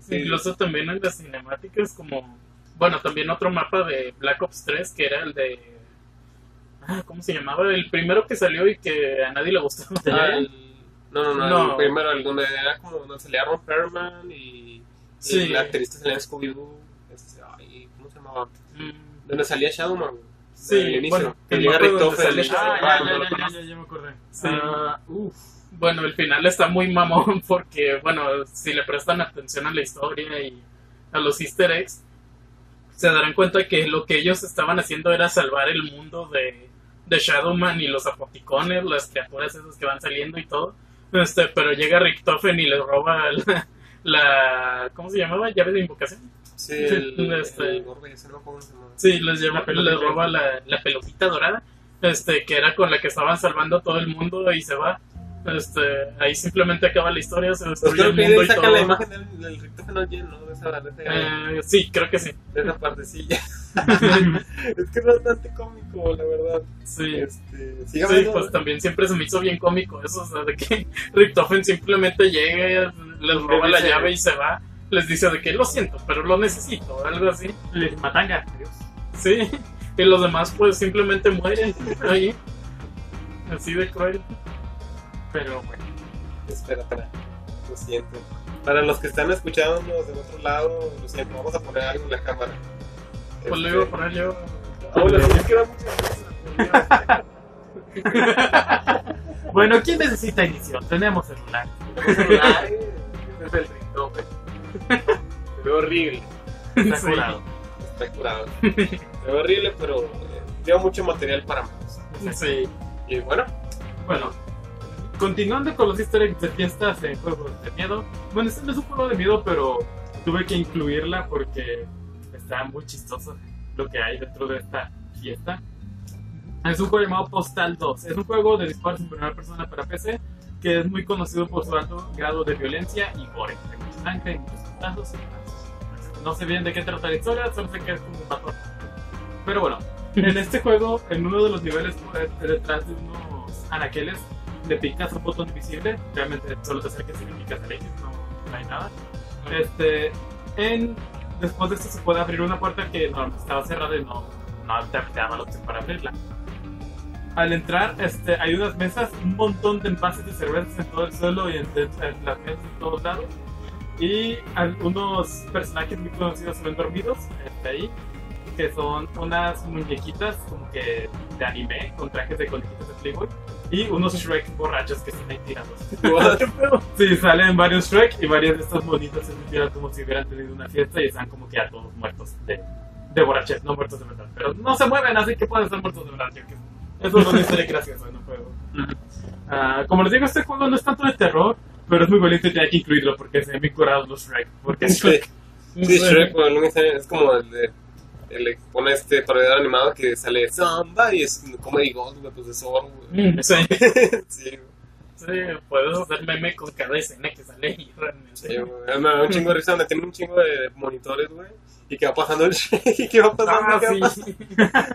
Speaker 2: Sí.
Speaker 1: Incluso también en las cinemáticas como... Bueno, también otro mapa de Black Ops 3 que era el de... Ah, ¿Cómo se llamaba? El primero que salió y que a nadie le gustó.
Speaker 2: Ah, el- no, no, no,
Speaker 1: No.
Speaker 2: el primero, el donde era como donde salía Ron Perlman y,
Speaker 1: Sí.
Speaker 2: y la actriz salía en Scooby-Doo. este, ay, ¿Cómo se llamaba?
Speaker 1: Mm,
Speaker 2: Donde salía Shadowman.
Speaker 1: Sí, bueno,
Speaker 2: que
Speaker 1: el
Speaker 2: llega Richtofen
Speaker 1: Shadowman.
Speaker 3: Ah, ya, ya, ya, ya, ya me acordé.
Speaker 1: Sí.
Speaker 3: Ah, uf.
Speaker 1: Bueno, el final está muy mamón porque, bueno, si le prestan atención a la historia y a los easter eggs, se darán cuenta que lo que ellos estaban haciendo era salvar el mundo de, de Shadowman y los apoticones, las criaturas esas que van saliendo y todo. Este, pero llega Richtofen y les roba la, la- ¿cómo se llamaba? Llave de invocación.
Speaker 2: Sí, el,
Speaker 1: Este-
Speaker 2: el cómo se llama.
Speaker 1: Sí, les, lleva, les roba la, la pelotita dorada, este, que era con la que estaban salvando a todo el mundo y se va. Este, ahí simplemente acaba la historia, se destruye el mundo y todo.
Speaker 2: la imagen del, del Richtofen lleno, ¿no? De esa, de, ese-
Speaker 1: Eh, sí, creo que sí.
Speaker 2: de esa partecilla. es que es bastante cómico, la verdad.
Speaker 1: Sí.
Speaker 2: Este,
Speaker 1: Sí,
Speaker 2: hablando,
Speaker 1: pues también siempre se me hizo bien cómico eso, o sea, de que Richtofen simplemente llega, les roba la llave y se va, les dice de que lo siento, pero lo necesito, algo así.
Speaker 3: Les matanga. Adiós.
Speaker 1: Sí, y los demás pues simplemente mueren ahí, así de cruel.
Speaker 3: Pero bueno.
Speaker 2: Espera, espera. Lo siento. Para los que están escuchándonos del otro lado, lo siento, vamos a poner algo en la cámara.
Speaker 1: Pues lo
Speaker 2: Este,
Speaker 1: iba a poner yo.
Speaker 2: Hola, sí, es que da mucha
Speaker 3: Bueno, ¿quién necesita edición? Tenemos celular.
Speaker 2: Tenemos celulares, ese es el Richtofen. Se ve horrible.
Speaker 3: Está
Speaker 1: Sí.
Speaker 3: curado.
Speaker 2: Está curado. Se ve horrible, pero eh, lleva mucho material para más.
Speaker 1: Sí.
Speaker 2: Y bueno,
Speaker 3: Bueno, continuando con los easter eggs de fiestas en juegos de miedo. Bueno, este no es un juego de miedo, pero tuve que incluirla porque está muy chistoso lo que hay dentro de esta fiesta. Es un juego llamado Postal 2. Es un juego de disparos en primera persona para PC que es muy conocido por su alto grado de violencia y gore. Sangre. No sé bien de qué trata la historia, solo sé que es un patrón. Pero bueno, en este juego, en uno de los niveles, detrás de unos anaqueles, le picas un botón invisible. Realmente solo te acercas y le picas X, no, no hay nada. Este, en, después de esto se puede abrir una puerta que no, estaba cerrada y no, no te, te daba la opción para abrirla. Al entrar, este, hay unas mesas, un montón de envases de cervezas en todo el suelo y en, en las mesas en todos lados. Y algunos personajes muy conocidos se ven dormidos este, ahí, que son unas muñequitas como que de anime con trajes de conejitos de Playboy y unos Shrek borrachos que están ahí tirados. sí, salen varios Shrek y varios de estos monitos se tiran como si hubieran tenido una fiesta y están como que ya todos muertos de, de borrachez, no muertos de verdad. Pero no se mueven, así que pueden estar muertos de verdad. Eso es una historia graciosa en un juego. Ah, como les digo, este juego no es tanto de terror, pero es muy bonito y tenía que incluirlo porque se ven bien curados los Shrek. Porque es
Speaker 2: Sí, Shrek, bueno, no me es como el de. El pone este parodidor animado que sale Samba y es Comedy Gold, pues es oro, güey.
Speaker 1: Mm, Sí,
Speaker 2: Sí,
Speaker 1: sí, puedes hacer meme con cada escena que sale ahí realmente.
Speaker 2: Sí, güey. Me da un chingo de risa donde tiene un chingo de monitores, güey. Y que va pasando el y que va pasando.
Speaker 1: Ah, sí.
Speaker 2: pasando.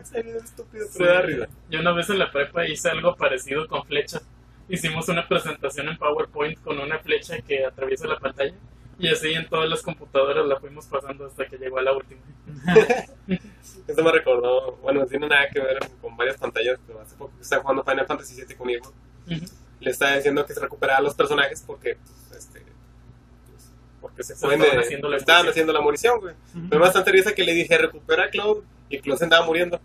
Speaker 2: Se ve estúpido, pero da risa.
Speaker 1: Yo una vez en la prepa hice algo parecido con flecha. Hicimos una presentación en PowerPoint con una flecha que atraviesa la pantalla. Y así en todas las computadoras la fuimos pasando hasta que llegó a la última.
Speaker 2: Esto me recordó, bueno, no tiene nada que ver con varias pantallas, pero hace poco estaba jugando Final Fantasy VII conmigo.
Speaker 1: Ujú.
Speaker 2: Le estaba diciendo que se recuperaba a los personajes porque, pues, este, pues, porque se, pueden,
Speaker 1: estaban
Speaker 2: eh,
Speaker 1: haciendo la
Speaker 2: estaban haciendo la munición, güey. Me da bastante risa que le dije, recupera a Cloud, y Cloud se andaba muriendo.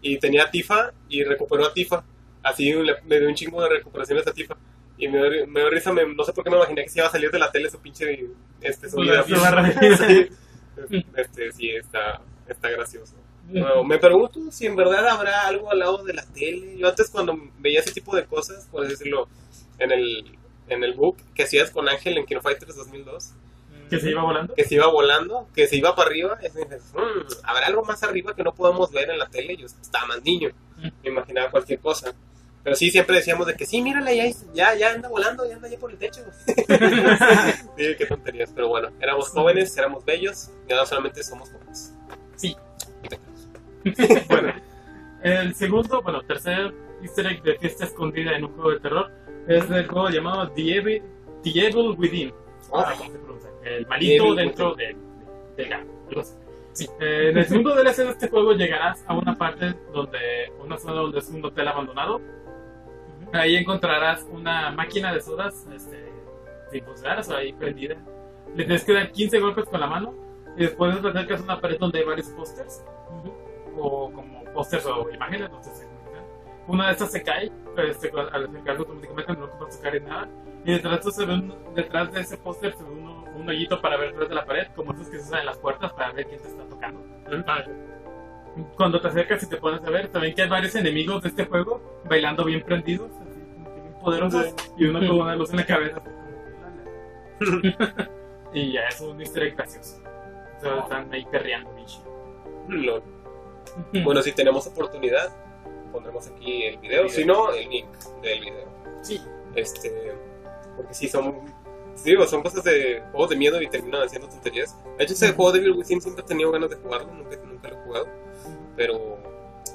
Speaker 2: Y tenía a Tifa, y recuperó a Tifa. Así le, le dio un chingo de recuperaciones a Tifa. Y me dio, me risa, me- no sé por qué me imaginé que se iba a salir de la tele su pinche este,
Speaker 1: la barra-
Speaker 2: Sí. Este, sí, está, está gracioso. Bueno, me pregunto si en verdad habrá algo al lado de la tele. Yo antes cuando veía ese tipo de cosas, por decirlo, en el, en el book que hacías con Ángel en Kino Fighters 2002,
Speaker 3: que se iba volando.
Speaker 2: que se iba volando, que se iba para arriba, y dices, "Mm, ¿habrá algo más arriba que no podemos ver en la tele? Yo estaba más niño, me imaginaba cualquier cosa. Pero sí, siempre decíamos de que sí, mírala, ya, ya, ya anda volando, ya anda ya por el techo. sí, qué tonterías. Pero bueno, éramos jóvenes, éramos bellos, y ahora solamente somos jóvenes.
Speaker 1: Sí.
Speaker 3: bueno, el segundo, bueno, tercer easter egg de fiesta escondida en un juego de terror es del juego llamado The Evil, The Evil Within.
Speaker 2: Ah.
Speaker 3: ¿Cómo se pronuncia? El malito dentro de, de- del gato. algo así. Sí. Eh, en el segundo DLC de este juego llegarás a una parte donde, una zona donde es un hotel abandonado. Ahí encontrarás una máquina de sodas, este, sin funcionar, o sea, ahí prendida. Le tienes que dar 15 golpes con la mano y después te acercas a una pared donde hay varios pósters o como pósters o imágenes, no sé si. Una de estas se cae, este, al acercarse automáticamente no ocupas tocar en nada. Y detrás, de esto se ve un- detrás de ese póster se ve uno- un hoyito para ver detrás de la pared, como esos que se usan en las puertas para ver quién te está tocando. Cuando te acercas y te pones a ver, también que hay varios enemigos de este juego bailando bien prendidos, así como que bien poderosos, y uno con una luz en la cabeza. y ya es un easter egg gracioso. O sea, están ahí perreando, bicho.
Speaker 2: Lol. Bueno, si tenemos oportunidad, pondremos aquí el video. Si no, el link del video.
Speaker 1: Sí.
Speaker 2: Este, porque sí, son, digo, son cosas de juegos de miedo y terminan haciendo tonterías. De hecho, ese juego de Evil Within siempre he tenido ganas de jugarlo, nunca, nunca lo he jugado. Pero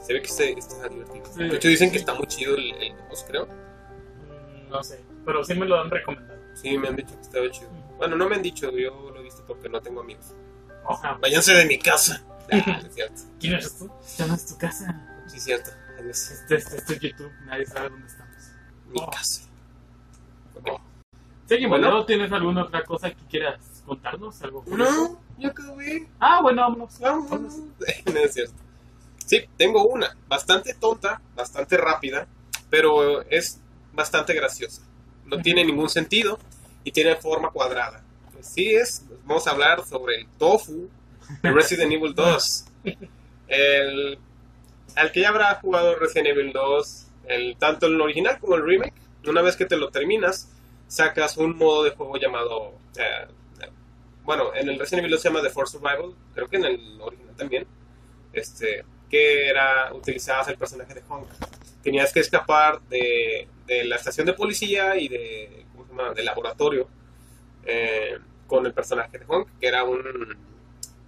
Speaker 2: se ve que se, está divertido.
Speaker 3: Sí.
Speaker 2: de hecho, dicen que está muy chido el, el 2, creo.
Speaker 1: Mm, No sé, pero sí me lo han recomendado.
Speaker 2: Sí, me han dicho que estaba chido. Bueno, no me han dicho, yo lo he visto porque no tengo amigos.
Speaker 3: Ojalá.
Speaker 2: Váyanse de mi casa. Ah, es cierto.
Speaker 1: ¿Quién eres tú?
Speaker 3: Esta no es tu casa.
Speaker 2: Sí, cierto. Adiós.
Speaker 3: Este, este, este es YouTube. Nadie sabe dónde estamos.
Speaker 2: Mi
Speaker 3: Oh.
Speaker 2: casa. Ok.
Speaker 3: Seguimos.
Speaker 2: Bueno.
Speaker 3: ¿no? ¿Tienes alguna otra cosa que quieras contarnos? ¿Algo
Speaker 2: No, yo acabé.
Speaker 3: Ah, bueno, vámonos.
Speaker 2: Vamos. No es cierto. Sí, tengo una. Bastante tonta, bastante rápida, pero es bastante graciosa. No tiene ningún sentido y tiene forma cuadrada. Sí es, vamos a hablar sobre el tofu de Resident Evil 2. El, al que ya habrá jugado Resident Evil 2, el, tanto el original como el remake, una vez que te lo terminas, sacas un modo de juego llamado... eh, bueno, en el Resident Evil 2 se llama The Force Survival, creo que en el original también, este, que era, utilizabas el personaje de Honk, tenías que escapar de, de la estación de policía y de, ¿cómo se llama? del laboratorio eh, con el personaje de Honk, que era un,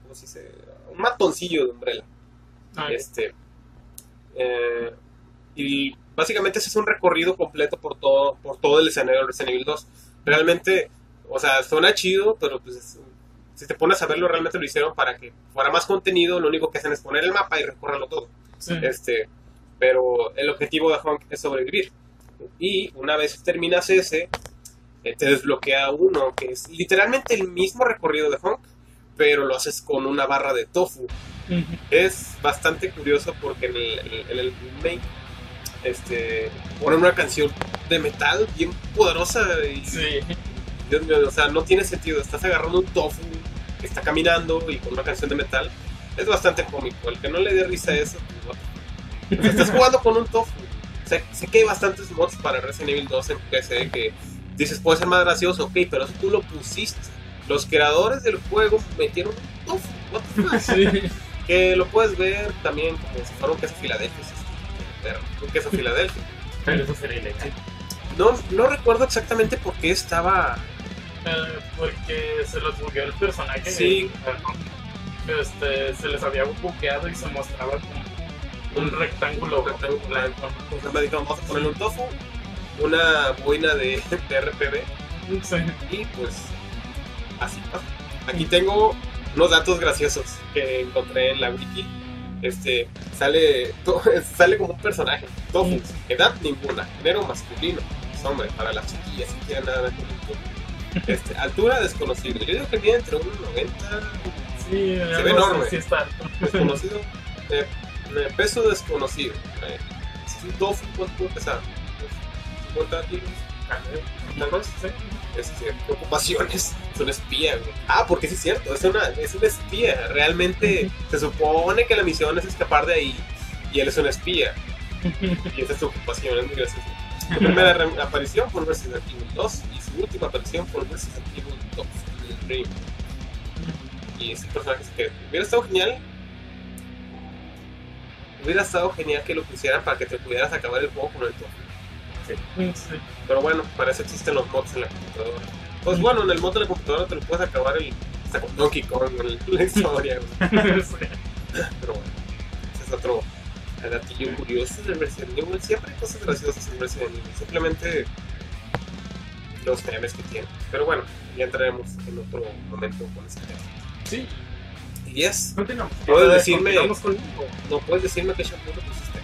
Speaker 2: ¿cómo se dice? Un matoncillo de Umbrella.
Speaker 1: Ah,
Speaker 2: Este, eh, y básicamente ese es un recorrido completo por todo, por todo el escenario de Resident Evil 2. Realmente, o sea, suena chido, pero pues es- si te pones a verlo, realmente lo hicieron para que fuera más contenido. Lo único que hacen es poner el mapa y recorrerlo todo.
Speaker 1: sí.
Speaker 2: Este, pero el objetivo de Honk es sobrevivir. Y una vez terminas ese, eh, te desbloquea uno que es literalmente el mismo recorrido de Honk, pero lo haces con una barra de tofu. Es bastante curioso porque en el, en el remake este, ponen una canción de metal bien poderosa y
Speaker 1: Sí.
Speaker 2: Dios mío, o sea, no tiene sentido. Estás agarrando un tofu está caminando y con una canción de metal. Es bastante cómico. El que no le dé risa a eso, pues. O sea, estás jugando con un tofu. Sé, sé que hay bastantes mods para Resident Evil 2 en PC que dices puede ser más gracioso, ok, pero eso tú lo pusiste. Los creadores del juego metieron un tofu. What the fuck?
Speaker 1: Sí.
Speaker 2: que lo puedes ver también como si fuera un queso Filadelfia. pero Un queso Filadelfia.
Speaker 1: Pero eso sería ilegal.
Speaker 2: No, no recuerdo exactamente por qué estaba
Speaker 1: porque se los bugueó el personaje.
Speaker 2: Sí.
Speaker 1: Este, se les había bugueado y se mostraba como un rectángulo
Speaker 2: rectángulo
Speaker 1: blanco.
Speaker 2: Entonces me dijeron, vamos a ponerle un tofu, una boina de, de RPB
Speaker 1: Sí.
Speaker 2: y pues así pasa. Aquí tengo unos datos graciosos que encontré en la wiki. Este, sale, to- sale como un personaje, tofu, edad ninguna, género masculino, es hombre, para las chiquillas si quieren nada con el tofu. Este, altura desconocido, yo digo que tiene entre 1,90
Speaker 1: Sí,
Speaker 2: ve
Speaker 1: algo
Speaker 2: enorme.
Speaker 1: está.
Speaker 2: desconocido, eh, eh, peso desconocido. Eh, si un tofu, ¿cuánto puede pesar? Pues, 50 kilos. Nada más.
Speaker 1: Sí.
Speaker 2: Este, ocupaciones, es un espía, güey. Ah, porque sí es cierto, es una, es un espía. Realmente se supone que la misión es escapar de ahí y él es un espía. Y esa es su ocupación, es muy gracioso. Su primera aparición fue en Resident Evil 2 y su última aparición fue en Resident Evil 2, en el Dream. Y ese personaje se quedó. Hubiera estado genial. Hubiera estado genial que lo pusieran para que te pudieras acabar el juego con el tofu.
Speaker 1: Sí.
Speaker 2: Pero bueno, para eso existen los mods en la computadora. Pues bueno, en el mod de la computadora te lo puedes acabar el, hasta con Donkey Kong, el- la historia.
Speaker 1: Sí.
Speaker 2: Pero bueno, ese es otro datillo curioso de Resident Evil. Siempre hay cosas graciosas en Resident Evil. Simplemente los memes que tiene. Pero bueno, ya entraremos en otro momento con ese tema.
Speaker 1: Sí,
Speaker 2: Y yes,
Speaker 1: continuamos.
Speaker 2: ¿Puedes decirme-. ¿no puedes decirme qué shampoo le pusiste?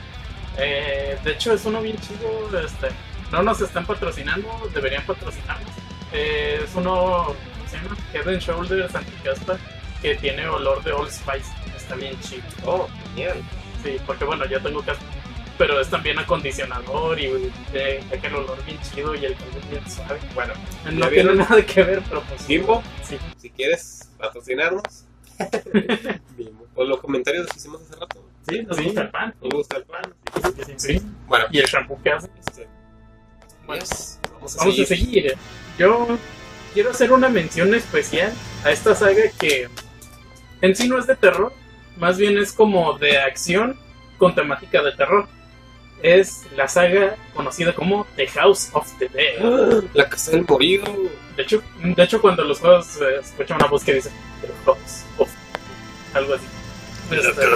Speaker 1: Eh, de hecho, es uno bien chido. Este, no nos están patrocinando, deberían patrocinarnos. Eh, es uno, ¿cómo se llama? Head and Shoulders anticaspa que tiene olor de Old Spice. Está bien chido.
Speaker 2: Oh, genial.
Speaker 1: Sí, porque bueno, yo tengo. Pero es también acondicionador y eh, deja el olor bien chido y el calor bien suave.
Speaker 2: Bueno,
Speaker 1: No
Speaker 2: ¿Ya
Speaker 1: tiene nada que ver, pero pues.
Speaker 2: Gimbo,
Speaker 1: Sí.
Speaker 2: si quieres patrocinarnos. Bimbo. O los comentarios que hicimos hace rato.
Speaker 1: Sí, nos
Speaker 3: Sí.
Speaker 1: gusta el pan.
Speaker 2: Me gusta el pan.
Speaker 1: Sí.
Speaker 2: Bueno,
Speaker 1: Y el shampoo que hace.
Speaker 2: este,
Speaker 1: Bueno,
Speaker 2: yes, vamos a
Speaker 1: Vamos a
Speaker 2: seguir.
Speaker 1: Yo quiero hacer una mención especial a esta saga que en sí no es de terror, más bien es como de acción con temática de terror. Es la saga conocida como The House of the Dead.
Speaker 2: La casa del morido.
Speaker 1: De hecho, de hecho cuando los juegos eh, escuchan una voz que dice The House of algo así. Este,
Speaker 2: del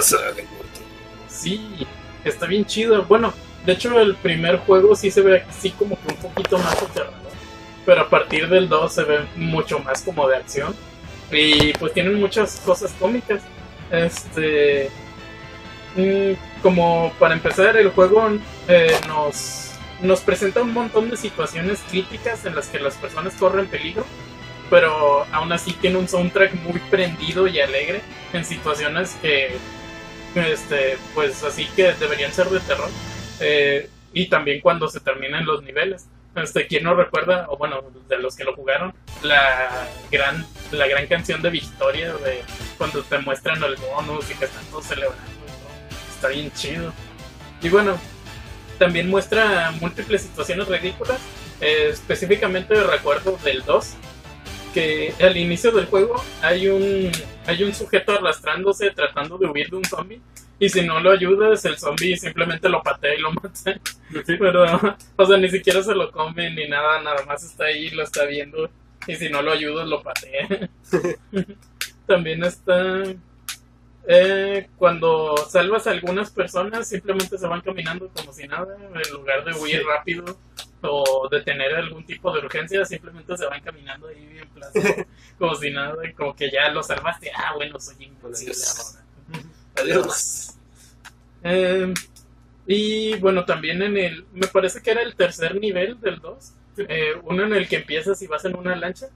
Speaker 2: muerto.
Speaker 1: Sí, está bien chido. Bueno, de hecho el primer juego sí se ve así como que un poquito más aterrador. Pero a partir del 2 se ve mucho más como de acción. Y pues tienen muchas cosas cómicas. Este... mm, Como para empezar, el juego eh, nos, nos presenta un montón de situaciones críticas en las que las personas corren peligro. Pero aún así tiene un soundtrack muy prendido y alegre en situaciones que este, pues así que deberían ser de terror. Eh, y también cuando se terminan los niveles. Este, ¿quién no recuerda, o bueno, de los que lo jugaron, la gran, la gran canción de Victoria de cuando te muestran el bonus y que están todos celebrando? Está bien chido. Y bueno, también muestra múltiples situaciones ridículas. Eh, específicamente recuerdo del 2, que al inicio del juego hay un hay un sujeto arrastrándose tratando de huir de un zombie. Y si no lo ayudas, el zombie simplemente lo patea y lo mata. Pero, o sea, ni siquiera se lo come ni nada, nada más está ahí y lo está viendo. Y si no lo ayudas, lo patea. También está. eh, cuando salvas a algunas personas, simplemente se van caminando como si nada, en lugar de huir
Speaker 3: Sí.
Speaker 1: rápido o de tener algún tipo de urgencia, simplemente se van caminando ahí en plaza, como si nada, como que ya lo salvaste. Ah, bueno, soy invencible
Speaker 2: Adiós.
Speaker 1: ahora.
Speaker 2: Adiós.
Speaker 1: Eh, y bueno, también en el. Me parece que era el tercer nivel del 2. Eh, uno en el que empiezas y vas en una lancha.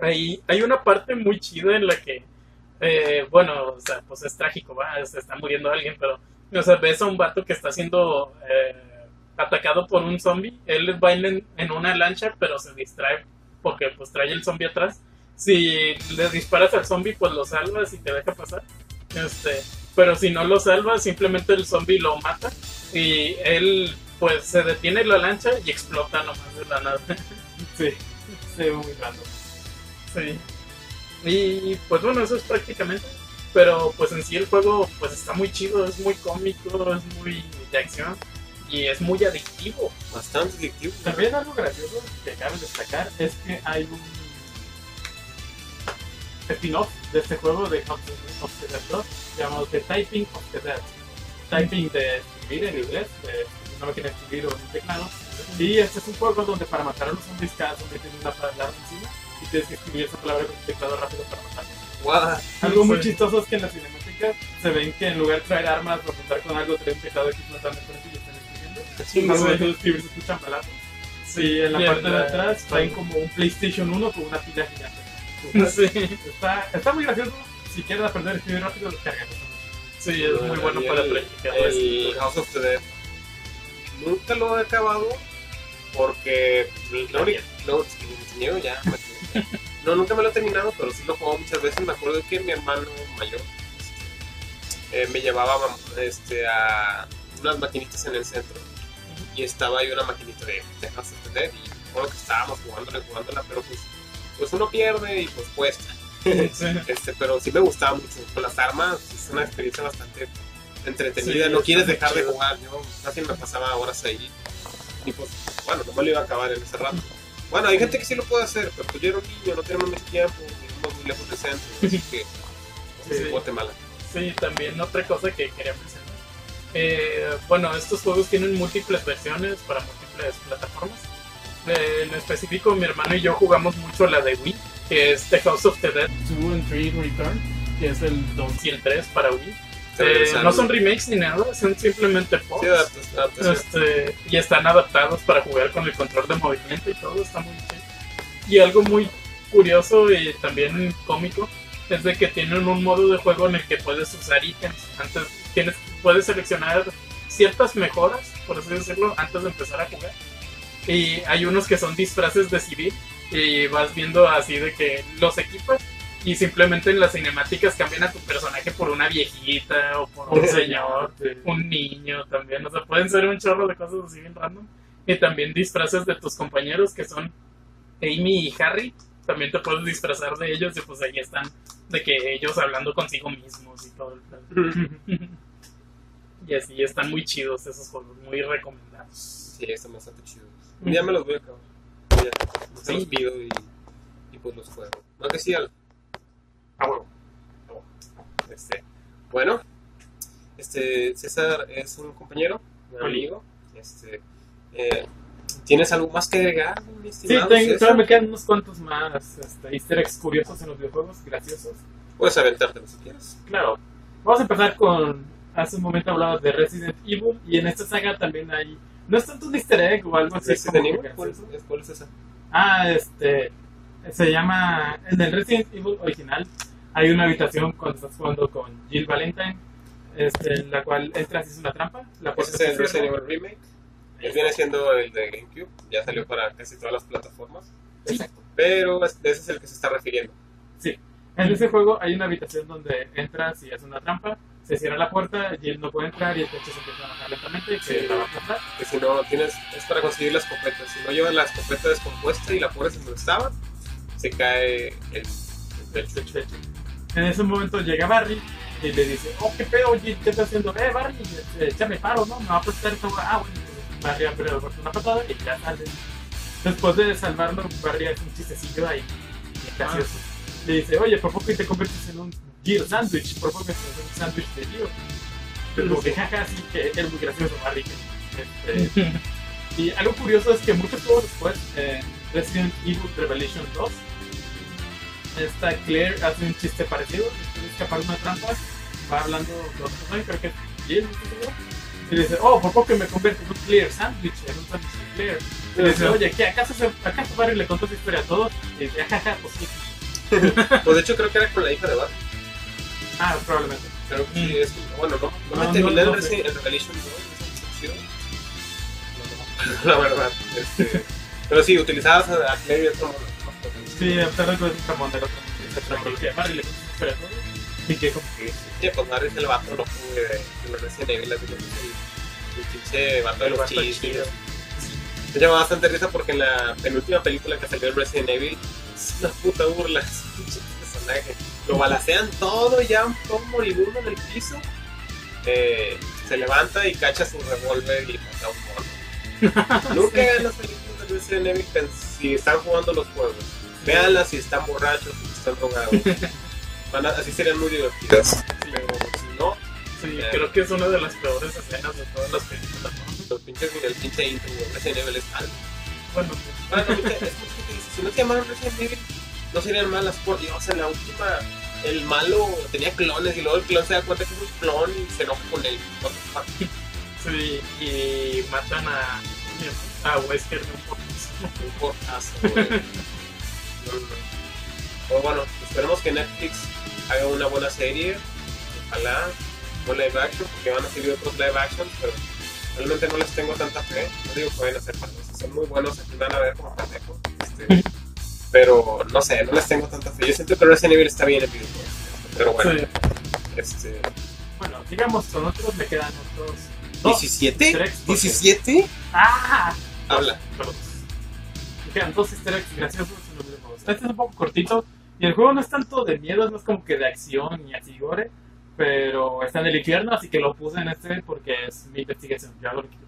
Speaker 1: Ahí hay una parte muy chida en la que. eh, bueno, o sea, pues es trágico, va, se está muriendo alguien, pero. O sea, ves a un vato que está siendo eh, atacado por un zombie. Él va en, en una lancha, pero se distrae porque pues trae el zombie atrás. Si le disparas al zombie, pues lo salvas y te deja pasar. Este, pero si no lo salva, simplemente el zombie lo mata y él pues se detiene la lancha y explota nomás de la nada.
Speaker 3: Sí, se ve muy random.
Speaker 1: sí. Y pues bueno, eso es prácticamente. Pero pues en sí el juego pues está muy chido, es muy cómico, es muy de acción y es muy adictivo.
Speaker 2: Bastante adictivo.
Speaker 3: También algo gracioso que cabe destacar es que hay un spin-off de este juego de House of the Dead 2 llamado The Typing of the Dead. Typing de escribir en inglés, de una máquina de escribir o un teclado. Y este es un juego donde para matar a los zombies cada zombie tiene una palabra encima y tienes que escribir esa palabra con tu teclado rápido para matarlos.
Speaker 2: Guau.
Speaker 3: Algo muy chistoso es que en las cinemáticas se ven que en lugar de traer armas o apuntar con algo, traen un teclado aquí flotando con y están escribiendo.
Speaker 2: Sí,
Speaker 3: Y cuando
Speaker 2: güey.
Speaker 3: dejan de escribir se escuchan balazos. Sí, en la
Speaker 1: Y en
Speaker 3: parte de
Speaker 1: la-
Speaker 3: atrás traen como un PlayStation 1 con una pila gigante.
Speaker 1: Sí,
Speaker 3: Está, está muy gracioso. Si quieres aprender a escribir rápido, descarga.
Speaker 1: sí, es muy bueno para practicar.
Speaker 2: El House of the Dead. Nunca lo he acabado porque que me niego ya. equivoqué. No, nunca me lo he terminado, pero sí lo he jugado muchas veces. Me acuerdo que mi hermano mayor este, eh, me llevaba este, a unas maquinitas en el centro y estaba ahí una maquinita de, the Dead y recuerdo que estábamos jugándola, jugándola, pero pues, pues uno pierde y pues cuesta. Este, pero sí me gustaba mucho. Con las armas es una experiencia bastante entretenida.
Speaker 1: Sí,
Speaker 2: no quieres dejar de jugar. Yo casi me pasaba horas ahí. Y pues, bueno, no me lo iba a acabar en ese rato. Bueno, hay gente que sí lo puede hacer, pero pues yo era un niño, no tenemos mucho tiempo, vivimos muy lejos del centro, así que pues,
Speaker 1: Sí.
Speaker 2: en Guatemala.
Speaker 1: Sí, también otra cosa que quería mencionar. Eh, bueno, estos juegos tienen múltiples versiones para múltiples plataformas. Eh, en específico, mi hermano y yo jugamos mucho la de Wii, que es The House of the Dead 2 and 3 Return, que es el 2 y el 3 para Wii. Eh, no son remakes ni nada, son simplemente ports.
Speaker 2: Sí.
Speaker 1: Este, y están adaptados para jugar con el control de movimiento y todo, está muy chido. Y algo muy curioso y también cómico es de que tienen un modo de juego en el que puedes usar ítems. Antes tienes, puedes seleccionar ciertas mejoras, por así decirlo, antes de empezar a jugar. Y hay unos que son disfraces de civil y vas viendo así de que los equipas y simplemente en las cinemáticas cambian a tu personaje por una viejita o por un señor un niño también, o sea, pueden ser un chorro de cosas así bien random. Y también disfraces de tus compañeros que son Amy y Harry, también te puedes disfrazar de ellos y pues ahí están, de que ellos hablando consigo mismos y todo el plan. Y así están muy chidos esos juegos, muy recomendados.
Speaker 2: Sí, están bastante chidos. Un día me los voy a acabar. Ya, los pido y, y pues los juego. No que sí. Ah, bueno. Este, bueno, este, César es un compañero, un amigo. Este, eh, ¿Tienes algo más que agregar, mi
Speaker 3: Sí, tengo, todavía me quedan unos cuantos más este, easter eggs curiosos en los videojuegos, graciosos.
Speaker 2: Puedes aventártelo si quieres.
Speaker 3: Claro. Vamos a empezar con. Hace un momento hablabas de Resident Evil y en esta saga también hay. No es tanto un easter egg o algo así
Speaker 2: Resident Evil, ¿Cuál, es, ¿Cuál es esa?
Speaker 3: Ah, este. Se llama. En el Resident Evil original hay una habitación cuando estás jugando con Jill Valentine, este, en la cual entras y es una trampa. La
Speaker 2: Ese es
Speaker 3: se
Speaker 2: el. Resident Evil Remake. Él viene siendo el de GameCube. Ya salió para casi todas las plataformas.
Speaker 3: Exacto.
Speaker 2: Pero es- ese es el que se está refiriendo.
Speaker 3: Sí. En ese juego hay una habitación donde entras y es una trampa, se cierra la puerta, Jill no puede entrar y el coche se empieza a bajar lentamente, que
Speaker 2: Sí.
Speaker 3: la va a aplastar.
Speaker 2: que si no tienes, es para conseguir la escopeta. Si no llevas la escopeta descompuesta y la pones en donde estaba, se cae el, el.
Speaker 3: De hecho, En ese momento llega Barry y le dice, oh, qué pedo, oye, ¿qué estás haciendo? Eh, Barry, este, échame paro, ¿no? Me va a prestar esta. Ah, bueno, Barry abre la puerta una patada y ya sale. Después de salvarlo, Barry hace un chistecillo ahí, gracioso. Le dice, oye, por poco y te conviertes en un Gear Sandwich, por poco te haces un sándwich de Gear. Pero que jaja, sí, que es muy gracioso Barry. que, Este, y algo curioso es que muchos juegos después, en Resident Evil Revelation 2, esta Claire hace un chiste parecido, de escapar una trampa, va hablando con otro personaje, creo que es Jill, y le dice, oh, por poco me convierto en un Claire sandwich, en un sándwich de Claire. Y le dice, oye, ¿qué? ¿Acaso, se, ¿acaso Barry le contó su historia a todos? Y dice, jajaja, pues sí.
Speaker 2: Pues de hecho creo que era con la hija de Bat.
Speaker 3: Ah, probablemente.
Speaker 2: Creo que sí, es bueno, no, no,
Speaker 3: No,
Speaker 2: me terminé
Speaker 3: no,
Speaker 2: el
Speaker 3: no.
Speaker 2: Resident el Revelation 2, esa sección. No, no, la verdad. Este, pero sí, utilizabas a a Claire como
Speaker 3: Sí, a pesar de que es un camón del otro. Que Barry le contó su historia a todos. Y que como que...
Speaker 2: Pues Mario es el vato loco güey, de, Resident Evil, así como que el, el pinche vato de los chistes. Me llama bastante risa porque en la penúltima película que salió de Resident Evil es una puta burla ese pinche personaje. Lo balacean todo ya un poco moribundo en el piso. Eh, se levanta y cacha su revólver y mata a un mono. Nunca vean las películas de Resident Evil si están jugando los juegos. Véanlas si están borrachos, si están drogados. Van a- así serían muy divertidas. Pero si no,
Speaker 1: Sí,
Speaker 2: Eh.
Speaker 1: creo que es una de las peores escenas de todas las películas. ¿no?
Speaker 2: los pinches, el pinche intro de Resident Evil es algo.
Speaker 1: Bueno,
Speaker 2: que si no se llamaran Resident Evil, no serían malas por Dios. En la última, el malo tenía clones y luego el clon se da cuenta que es un clon y se enoja con él.
Speaker 1: Sí, y matan a, a Wesker de un poco.
Speaker 2: Un portazo, güey. Pero bueno, esperemos que Netflix haga una buena serie. Ojalá, con live action, porque van a seguir otros live action, pero realmente no les tengo tanta fe. No digo que vayan a ser malos, son muy buenos, aquí van a ver como pendejos. Este, pero no sé, no les tengo tanta fe. Yo siento que Resident Evil está bien en videojuegos. Pero bueno,
Speaker 1: Sí.
Speaker 2: este.
Speaker 3: Bueno, digamos, con otros le quedan otros... dos.
Speaker 2: ¿17?
Speaker 3: Easter eggs, porque-
Speaker 2: ¿17?
Speaker 3: ¡Ah!
Speaker 2: Habla.
Speaker 3: Me quedan dos easter graciosos. Este es un poco cortito. Y el juego no es tanto de miedo, no es como que de acción y así gore. Pero está en el infierno, así que lo puse en este porque es mi investigación. Ya lo quito.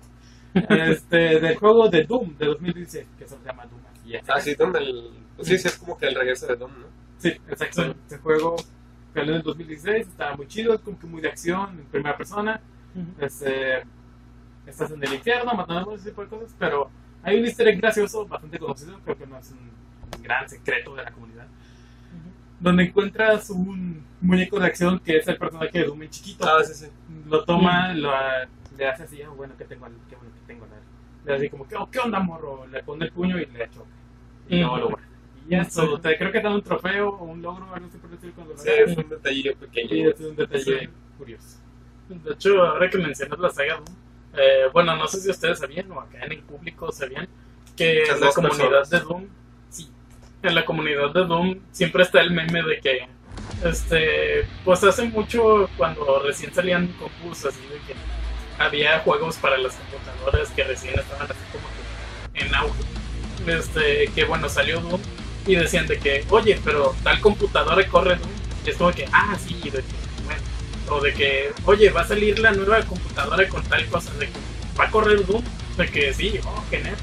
Speaker 3: Este, del juego de Doom de 2016, que se llama Doom. aquí.
Speaker 2: Ah, sí, donde el. Pues sí, sí, es como que el regreso de Dom, ¿no?
Speaker 3: Sí, exacto.
Speaker 1: Sí.
Speaker 3: Este juego salió en el 2016, estaba muy chido, es como que muy de acción, en primera persona. Este, estás en el infierno, matando ese tipo de cosas, pero hay un easter egg gracioso, bastante conocido, creo que no es un gran secreto de la comunidad, donde encuentras un muñeco de acción que es el personaje de Doom en chiquito.
Speaker 2: Ah, sí, sí.
Speaker 3: Lo toma, lo, le hace así, "Ah, bueno, que tengo, qué bueno que tengo. la-". Le hace así como, "Oh, ¿qué onda, morro? Le pone el puño y le choca. Y luego lo guarda. Y ya es
Speaker 1: Sí.
Speaker 3: todo. Te- creo que te da un trofeo o un logro, algo así por decir cuando lo
Speaker 2: Sí, es un detallillo pequeño.
Speaker 3: es un detalle
Speaker 1: Sí.
Speaker 3: curioso.
Speaker 1: De hecho, ahora que mencionas la saga Doom, eh, bueno, no sé si ustedes sabían o acá en el público sabían que la comunidad
Speaker 2: personas.
Speaker 1: de Doom, sí, en la comunidad de Doom siempre está el meme de que, este, pues hace mucho cuando recién salían concursos así de que había juegos para las computadoras que recién estaban así como que en auge, este, que bueno, salió Doom y decían de que, oye, pero tal computadora corre Doom, y es como que, ah, sí, de que, bueno, o de que, oye, va a salir la nueva computadora con tal cosa, de que va a correr Doom, de que sí, oh, genial.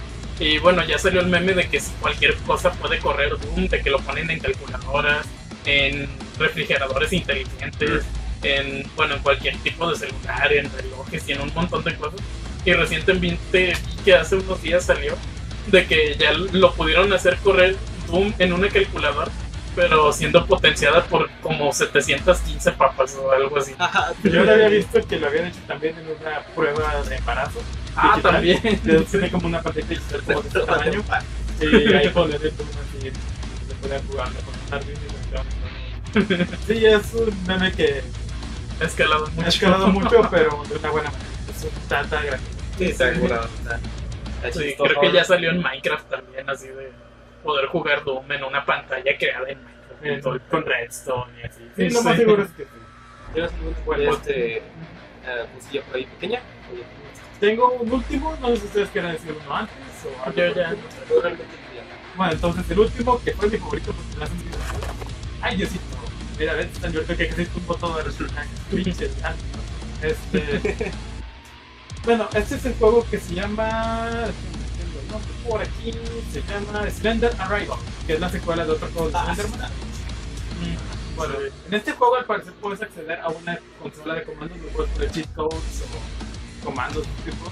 Speaker 1: Y bueno, ya salió el meme de que cualquier cosa puede correr Doom, de que lo ponen en calculadoras, en refrigeradores inteligentes, en, bueno, en cualquier tipo de celular, en relojes y en un montón de cosas. Y recientemente vi que hace unos días salió de que ya lo pudieron hacer correr Doom en una calculadora, pero siendo potenciada por como 715 papas o algo así.
Speaker 3: Yo lo había visto que lo habían hecho también en una prueba de embarazo.
Speaker 1: Ah, también.
Speaker 3: Que Tiene como una pantalla digital como de este tamaño. Y ahí poner el así. Se pueden jugarlo con un Arduino y. Sí, es un meme que
Speaker 1: Ha escalado mucho.
Speaker 3: ha escalado mucho, pero de una buena manera. Es un tanta gracioso.
Speaker 2: Sí, está curado.
Speaker 1: Sí, creo que ya salió en Minecraft también, así de poder jugar Doom en una pantalla creada en Minecraft. el-
Speaker 3: Con Redstone y así. Sí,
Speaker 1: Sí.
Speaker 3: lo más seguro es que sí.
Speaker 2: ¿Tienes algún de este, eh, cosilla por ahí pequeña? Oye,
Speaker 3: Tengo un último, no sé si ustedes quieren decir uno antes o algo
Speaker 1: Yo
Speaker 3: por
Speaker 1: ya.
Speaker 3: el. Bueno, entonces el último, que fue mi favorito porque me hace divertido. Ay, Diosito. Mira, ves, tan divertido que casi tumbo todo de resultados. Pinches, Este. bueno, este es el juego que se llama. el Por aquí se llama Slender Arrival, que es la secuela de otro juego de
Speaker 2: Ah,
Speaker 3: Slenderman. Mm, Bueno, en este juego al parecer puedes acceder a una consola de comandos, no puedes poner cheat codes o comandos de tipo.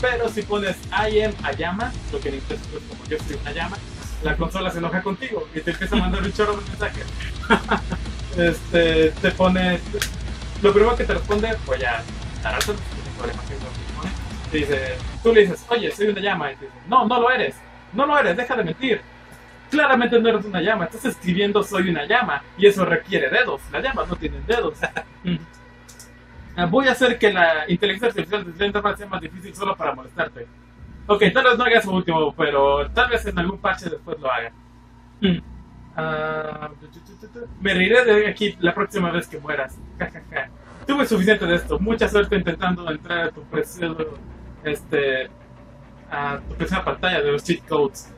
Speaker 3: Pero si pones I am a llama, lo que en inglés es como yo soy una llama, la consola se enoja contigo y te empieza a mandar un chorro de mensajes. este, te pone. Lo primero que te responde, pues ya, pone, te dice, tú le dices, oye, soy una llama, y te dice, no, no lo eres, no lo eres, deja de mentir. Claramente no eres una llama, estás escribiendo soy una llama y eso requiere dedos. Las llamas no tienen dedos. Ah, Voy a hacer que la inteligencia artificial de Slenderman sea más difícil solo para molestarte. Ok, tal vez no haga eso último, pero tal vez en algún parche después lo haga. Mm. Ah, me reiré de aquí la próxima vez que mueras. Tuve suficiente de esto. Mucha suerte intentando entrar a tu precioso, este, a tu preciosa pantalla de los cheat codes.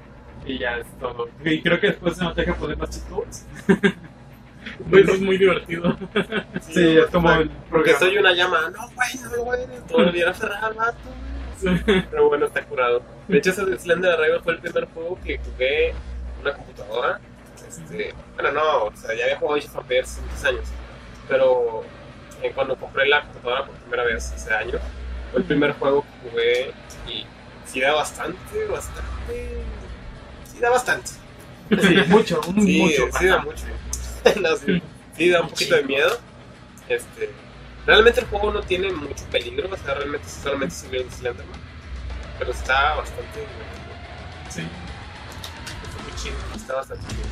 Speaker 3: Y ya es todo. Y creo que después se nos deja poner más cheat codes.
Speaker 1: Eso es muy divertido.
Speaker 3: Sí, es como el
Speaker 2: Porque soy una llama. No, güey, no, güey. El día aferrado al vato. Pero bueno, está curado. De hecho, ese de Slender Arrival fue el primer juego que jugué en una computadora. Este, bueno, no, o sea, ya había jugado Age of Empires hace muchos años. Pero eh, cuando compré la computadora por primera vez hace años, fue el primer juego que jugué y sí da bastante, bastante. Sí da bastante.
Speaker 3: Sí, mucho, un
Speaker 2: Sí,
Speaker 3: mucho.
Speaker 2: sí da mucho. No, sí, sí da un poquito de miedo. Este, realmente el juego no tiene mucho peligro, o sea, realmente solamente subir el Slenderman. Pero está bastante divertido.
Speaker 3: Sí.
Speaker 2: Está muy chido, está bastante chido.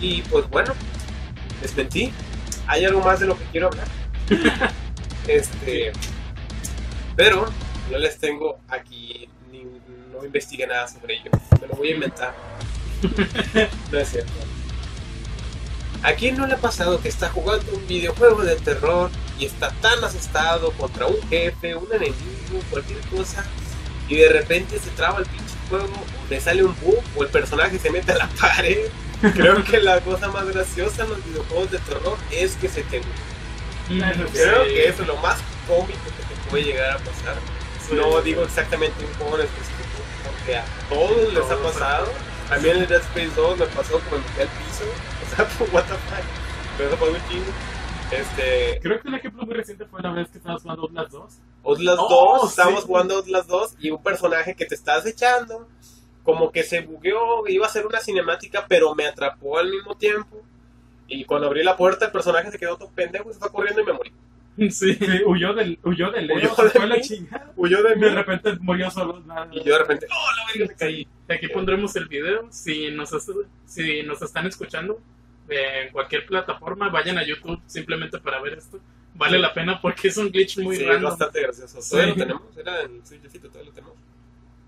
Speaker 2: Y pues bueno, les mentí. Hay algo más de lo que quiero hablar. este, pero no les tengo aquí, ni, no investigué nada sobre ello. Me lo voy a inventar. no es cierto. ¿A quién no le ha pasado que está jugando un videojuego de terror y está tan asustado contra un jefe, un enemigo, cualquier cosa, y de repente se traba el pinche juego, le sale un bug, o el personaje se mete a la pared? Creo que la cosa más graciosa en los videojuegos de terror es que se te Creo
Speaker 1: Sí.
Speaker 2: que eso es lo más cómico que te puede llegar a pasar. No digo exactamente un juego en específico, porque a todos les ha pasado. A mí en el Dead Space 2 me pasó como me al piso. O sea, what the fuck. Pero eso fue un chingo. Este,
Speaker 3: Creo que un ejemplo muy reciente fue la vez que estábamos jugando Outlast 2.
Speaker 2: Outlast
Speaker 3: Oh,
Speaker 2: 2, estábamos
Speaker 3: sí.
Speaker 2: jugando Outlast 2 y un personaje que te estás echando, como que se bugueó, iba a ser una cinemática, pero me atrapó al mismo tiempo. Y cuando abrí la puerta, el personaje se quedó todo pendejo, se fue corriendo y me morí.
Speaker 1: Sí.
Speaker 3: Sí, huyó del, huyó del Leo,
Speaker 2: Huyó de
Speaker 3: fue la chingada.
Speaker 2: Huyó de mí.
Speaker 3: De repente murió solo. nada.
Speaker 2: Y yo de repente, ¡oh, la verga! me caí.
Speaker 1: Aquí pondremos el video. Si nos, si nos están escuchando en cualquier plataforma, vayan a YouTube simplemente para ver esto. Vale la pena porque es un glitch muy
Speaker 2: sí, es bastante gracioso. ¿Todavía
Speaker 3: Sí.
Speaker 2: lo tenemos? Era en Switchcito, todavía lo tenemos.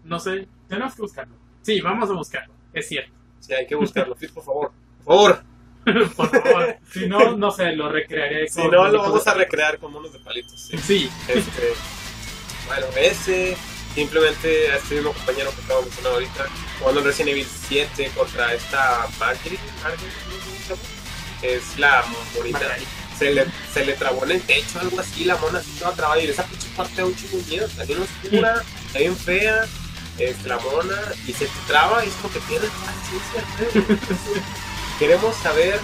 Speaker 1: No sé.
Speaker 3: Tenemos que buscarlo.
Speaker 1: Sí, vamos a buscarlo. Es cierto.
Speaker 2: Sí, hay que buscarlo. Por favor. Por favor.
Speaker 1: Por favor.
Speaker 3: Si no, no sé, lo recrearé.
Speaker 2: Si no, lo vamos a recrear con monos de palitos. sí.
Speaker 1: Sí.
Speaker 2: Este, bueno, ese, simplemente a este mismo compañero que de mencionar ahorita, jugando en Resident Evil 7 contra esta Marjorie, Marjorie, ¿cómo se es la.
Speaker 1: Margarita.
Speaker 2: Se le, se le trabó en el techo, algo así, la mona así toda trabada y esa pinche parte da un chingo de miedo, está bien oscura, está bien fea, este, la mona, y se te traba y es como que pierdes paciencia. Queremos saber,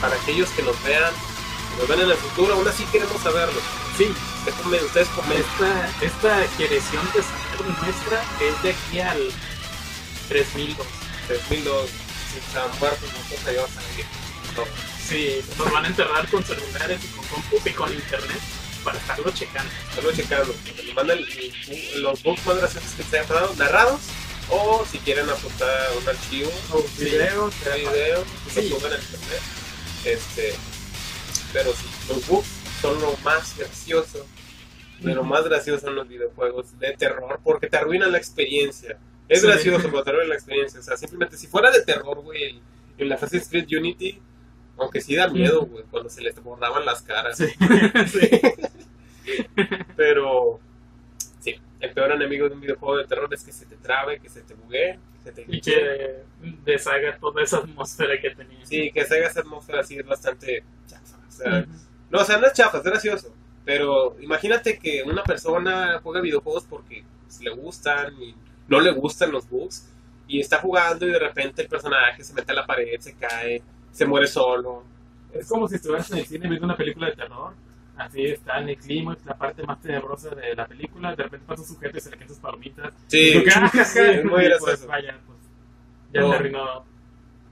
Speaker 2: para aquellos que nos vean, que nos ven en el futuro, aún así queremos saberlo.
Speaker 1: Sí.
Speaker 2: Comen- Ustedes comenten.
Speaker 1: Esta, esta de sangre nuestra es de aquí al 3002.
Speaker 2: 3002, si están muertos, nosotros ahí vamos a. No.
Speaker 1: Sí, nos van a enterrar con celulares y con compus y con internet para estarlo checando.
Speaker 2: Estarlo checando. mandan los graciosos que se pasado, narrados, o si quieren apuntar un archivo,
Speaker 3: O videos,
Speaker 2: un video, que
Speaker 1: Sí.
Speaker 2: lo pongan en internet. Este, pero sí, los bugs son lo más gracioso, de lo más gracioso en los videojuegos de terror, porque te arruinan la experiencia. Es
Speaker 1: Sí.
Speaker 2: gracioso, pero te arruinan la experiencia. O sea, simplemente si fuera de terror, güey, en la Assassin's Creed Unity, aunque sí da miedo, güey, cuando se les borraban las caras.
Speaker 1: Sí. sí.
Speaker 2: Pero sí, el peor enemigo de un videojuego de terror es que se te trabe, que se te bugue, que se te
Speaker 1: Y que deshaga toda esa atmósfera que tenía.
Speaker 2: Sí, que se haga esa atmósfera así es bastante chafa. sea, no, o sea, no es chafa, es gracioso. Pero imagínate que una persona juega videojuegos porque pues, le gustan y no le gustan los bugs. Y está jugando y de repente el personaje se mete a la pared, se cae, se muere solo.
Speaker 3: Es como si estuvieras en el cine viendo una película de terror. Así está en el clima, la parte más tenebrosa de la película. De repente pasa un sujeto y se le caen sus palomitas.
Speaker 2: Sí,
Speaker 3: Y tú, "Ah,
Speaker 2: sí, es muy gracioso.
Speaker 3: pues, vaya, pues, ya
Speaker 2: No.
Speaker 3: se arruinó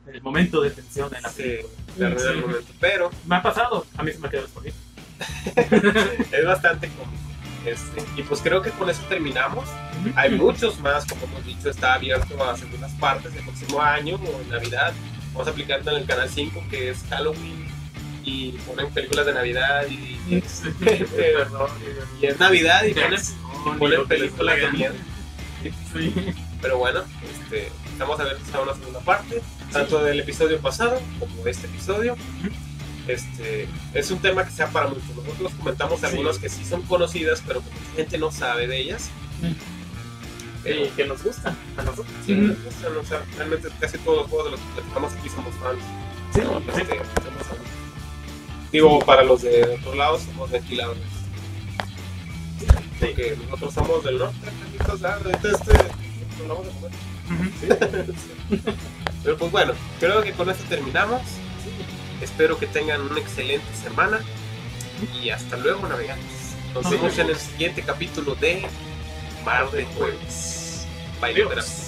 Speaker 3: el momento de tensión en la
Speaker 2: Sí,
Speaker 3: película.
Speaker 2: el
Speaker 3: Sí.
Speaker 2: momento. Pero
Speaker 3: Me ha pasado, a mí se me quedó escondido.
Speaker 2: es bastante cómico. Este, y pues creo que con eso terminamos. Hay muchos más, como hemos dicho, está abierto a segundas partes el próximo año o en Navidad. Vamos a aplicar en el canal 5 que es Halloween y ponen películas de Navidad y, y es,
Speaker 3: Perdón,
Speaker 2: y es Navidad y
Speaker 3: de
Speaker 2: ponen,
Speaker 3: y
Speaker 2: ponen películas de miedo.
Speaker 3: Sí.
Speaker 2: Pero bueno, este, abiertos a una segunda parte, tanto del episodio pasado como este episodio. Este, es un tema que sea para muchos. Nosotros comentamos
Speaker 3: Sí.
Speaker 2: algunos que sí son conocidas, pero que mucha gente no sabe de ellas. Pero
Speaker 3: Y que nos gustan a nosotros.
Speaker 2: sí, nos gustan, o sea, realmente casi todos los juegos de los que platicamos aquí somos fans.
Speaker 3: Sí,
Speaker 2: Este, somos fans. Digo, para los de otros lados somos ventiladores. Porque nosotros somos del norte, ah, ahorita este, nos vamos a comer.
Speaker 3: Ujú.
Speaker 2: Pero pues bueno, creo que con esto terminamos. Espero que tengan una excelente semana. Y hasta luego, navegantes. Nos vemos en el siguiente capítulo de Mar de Jueves. Bye.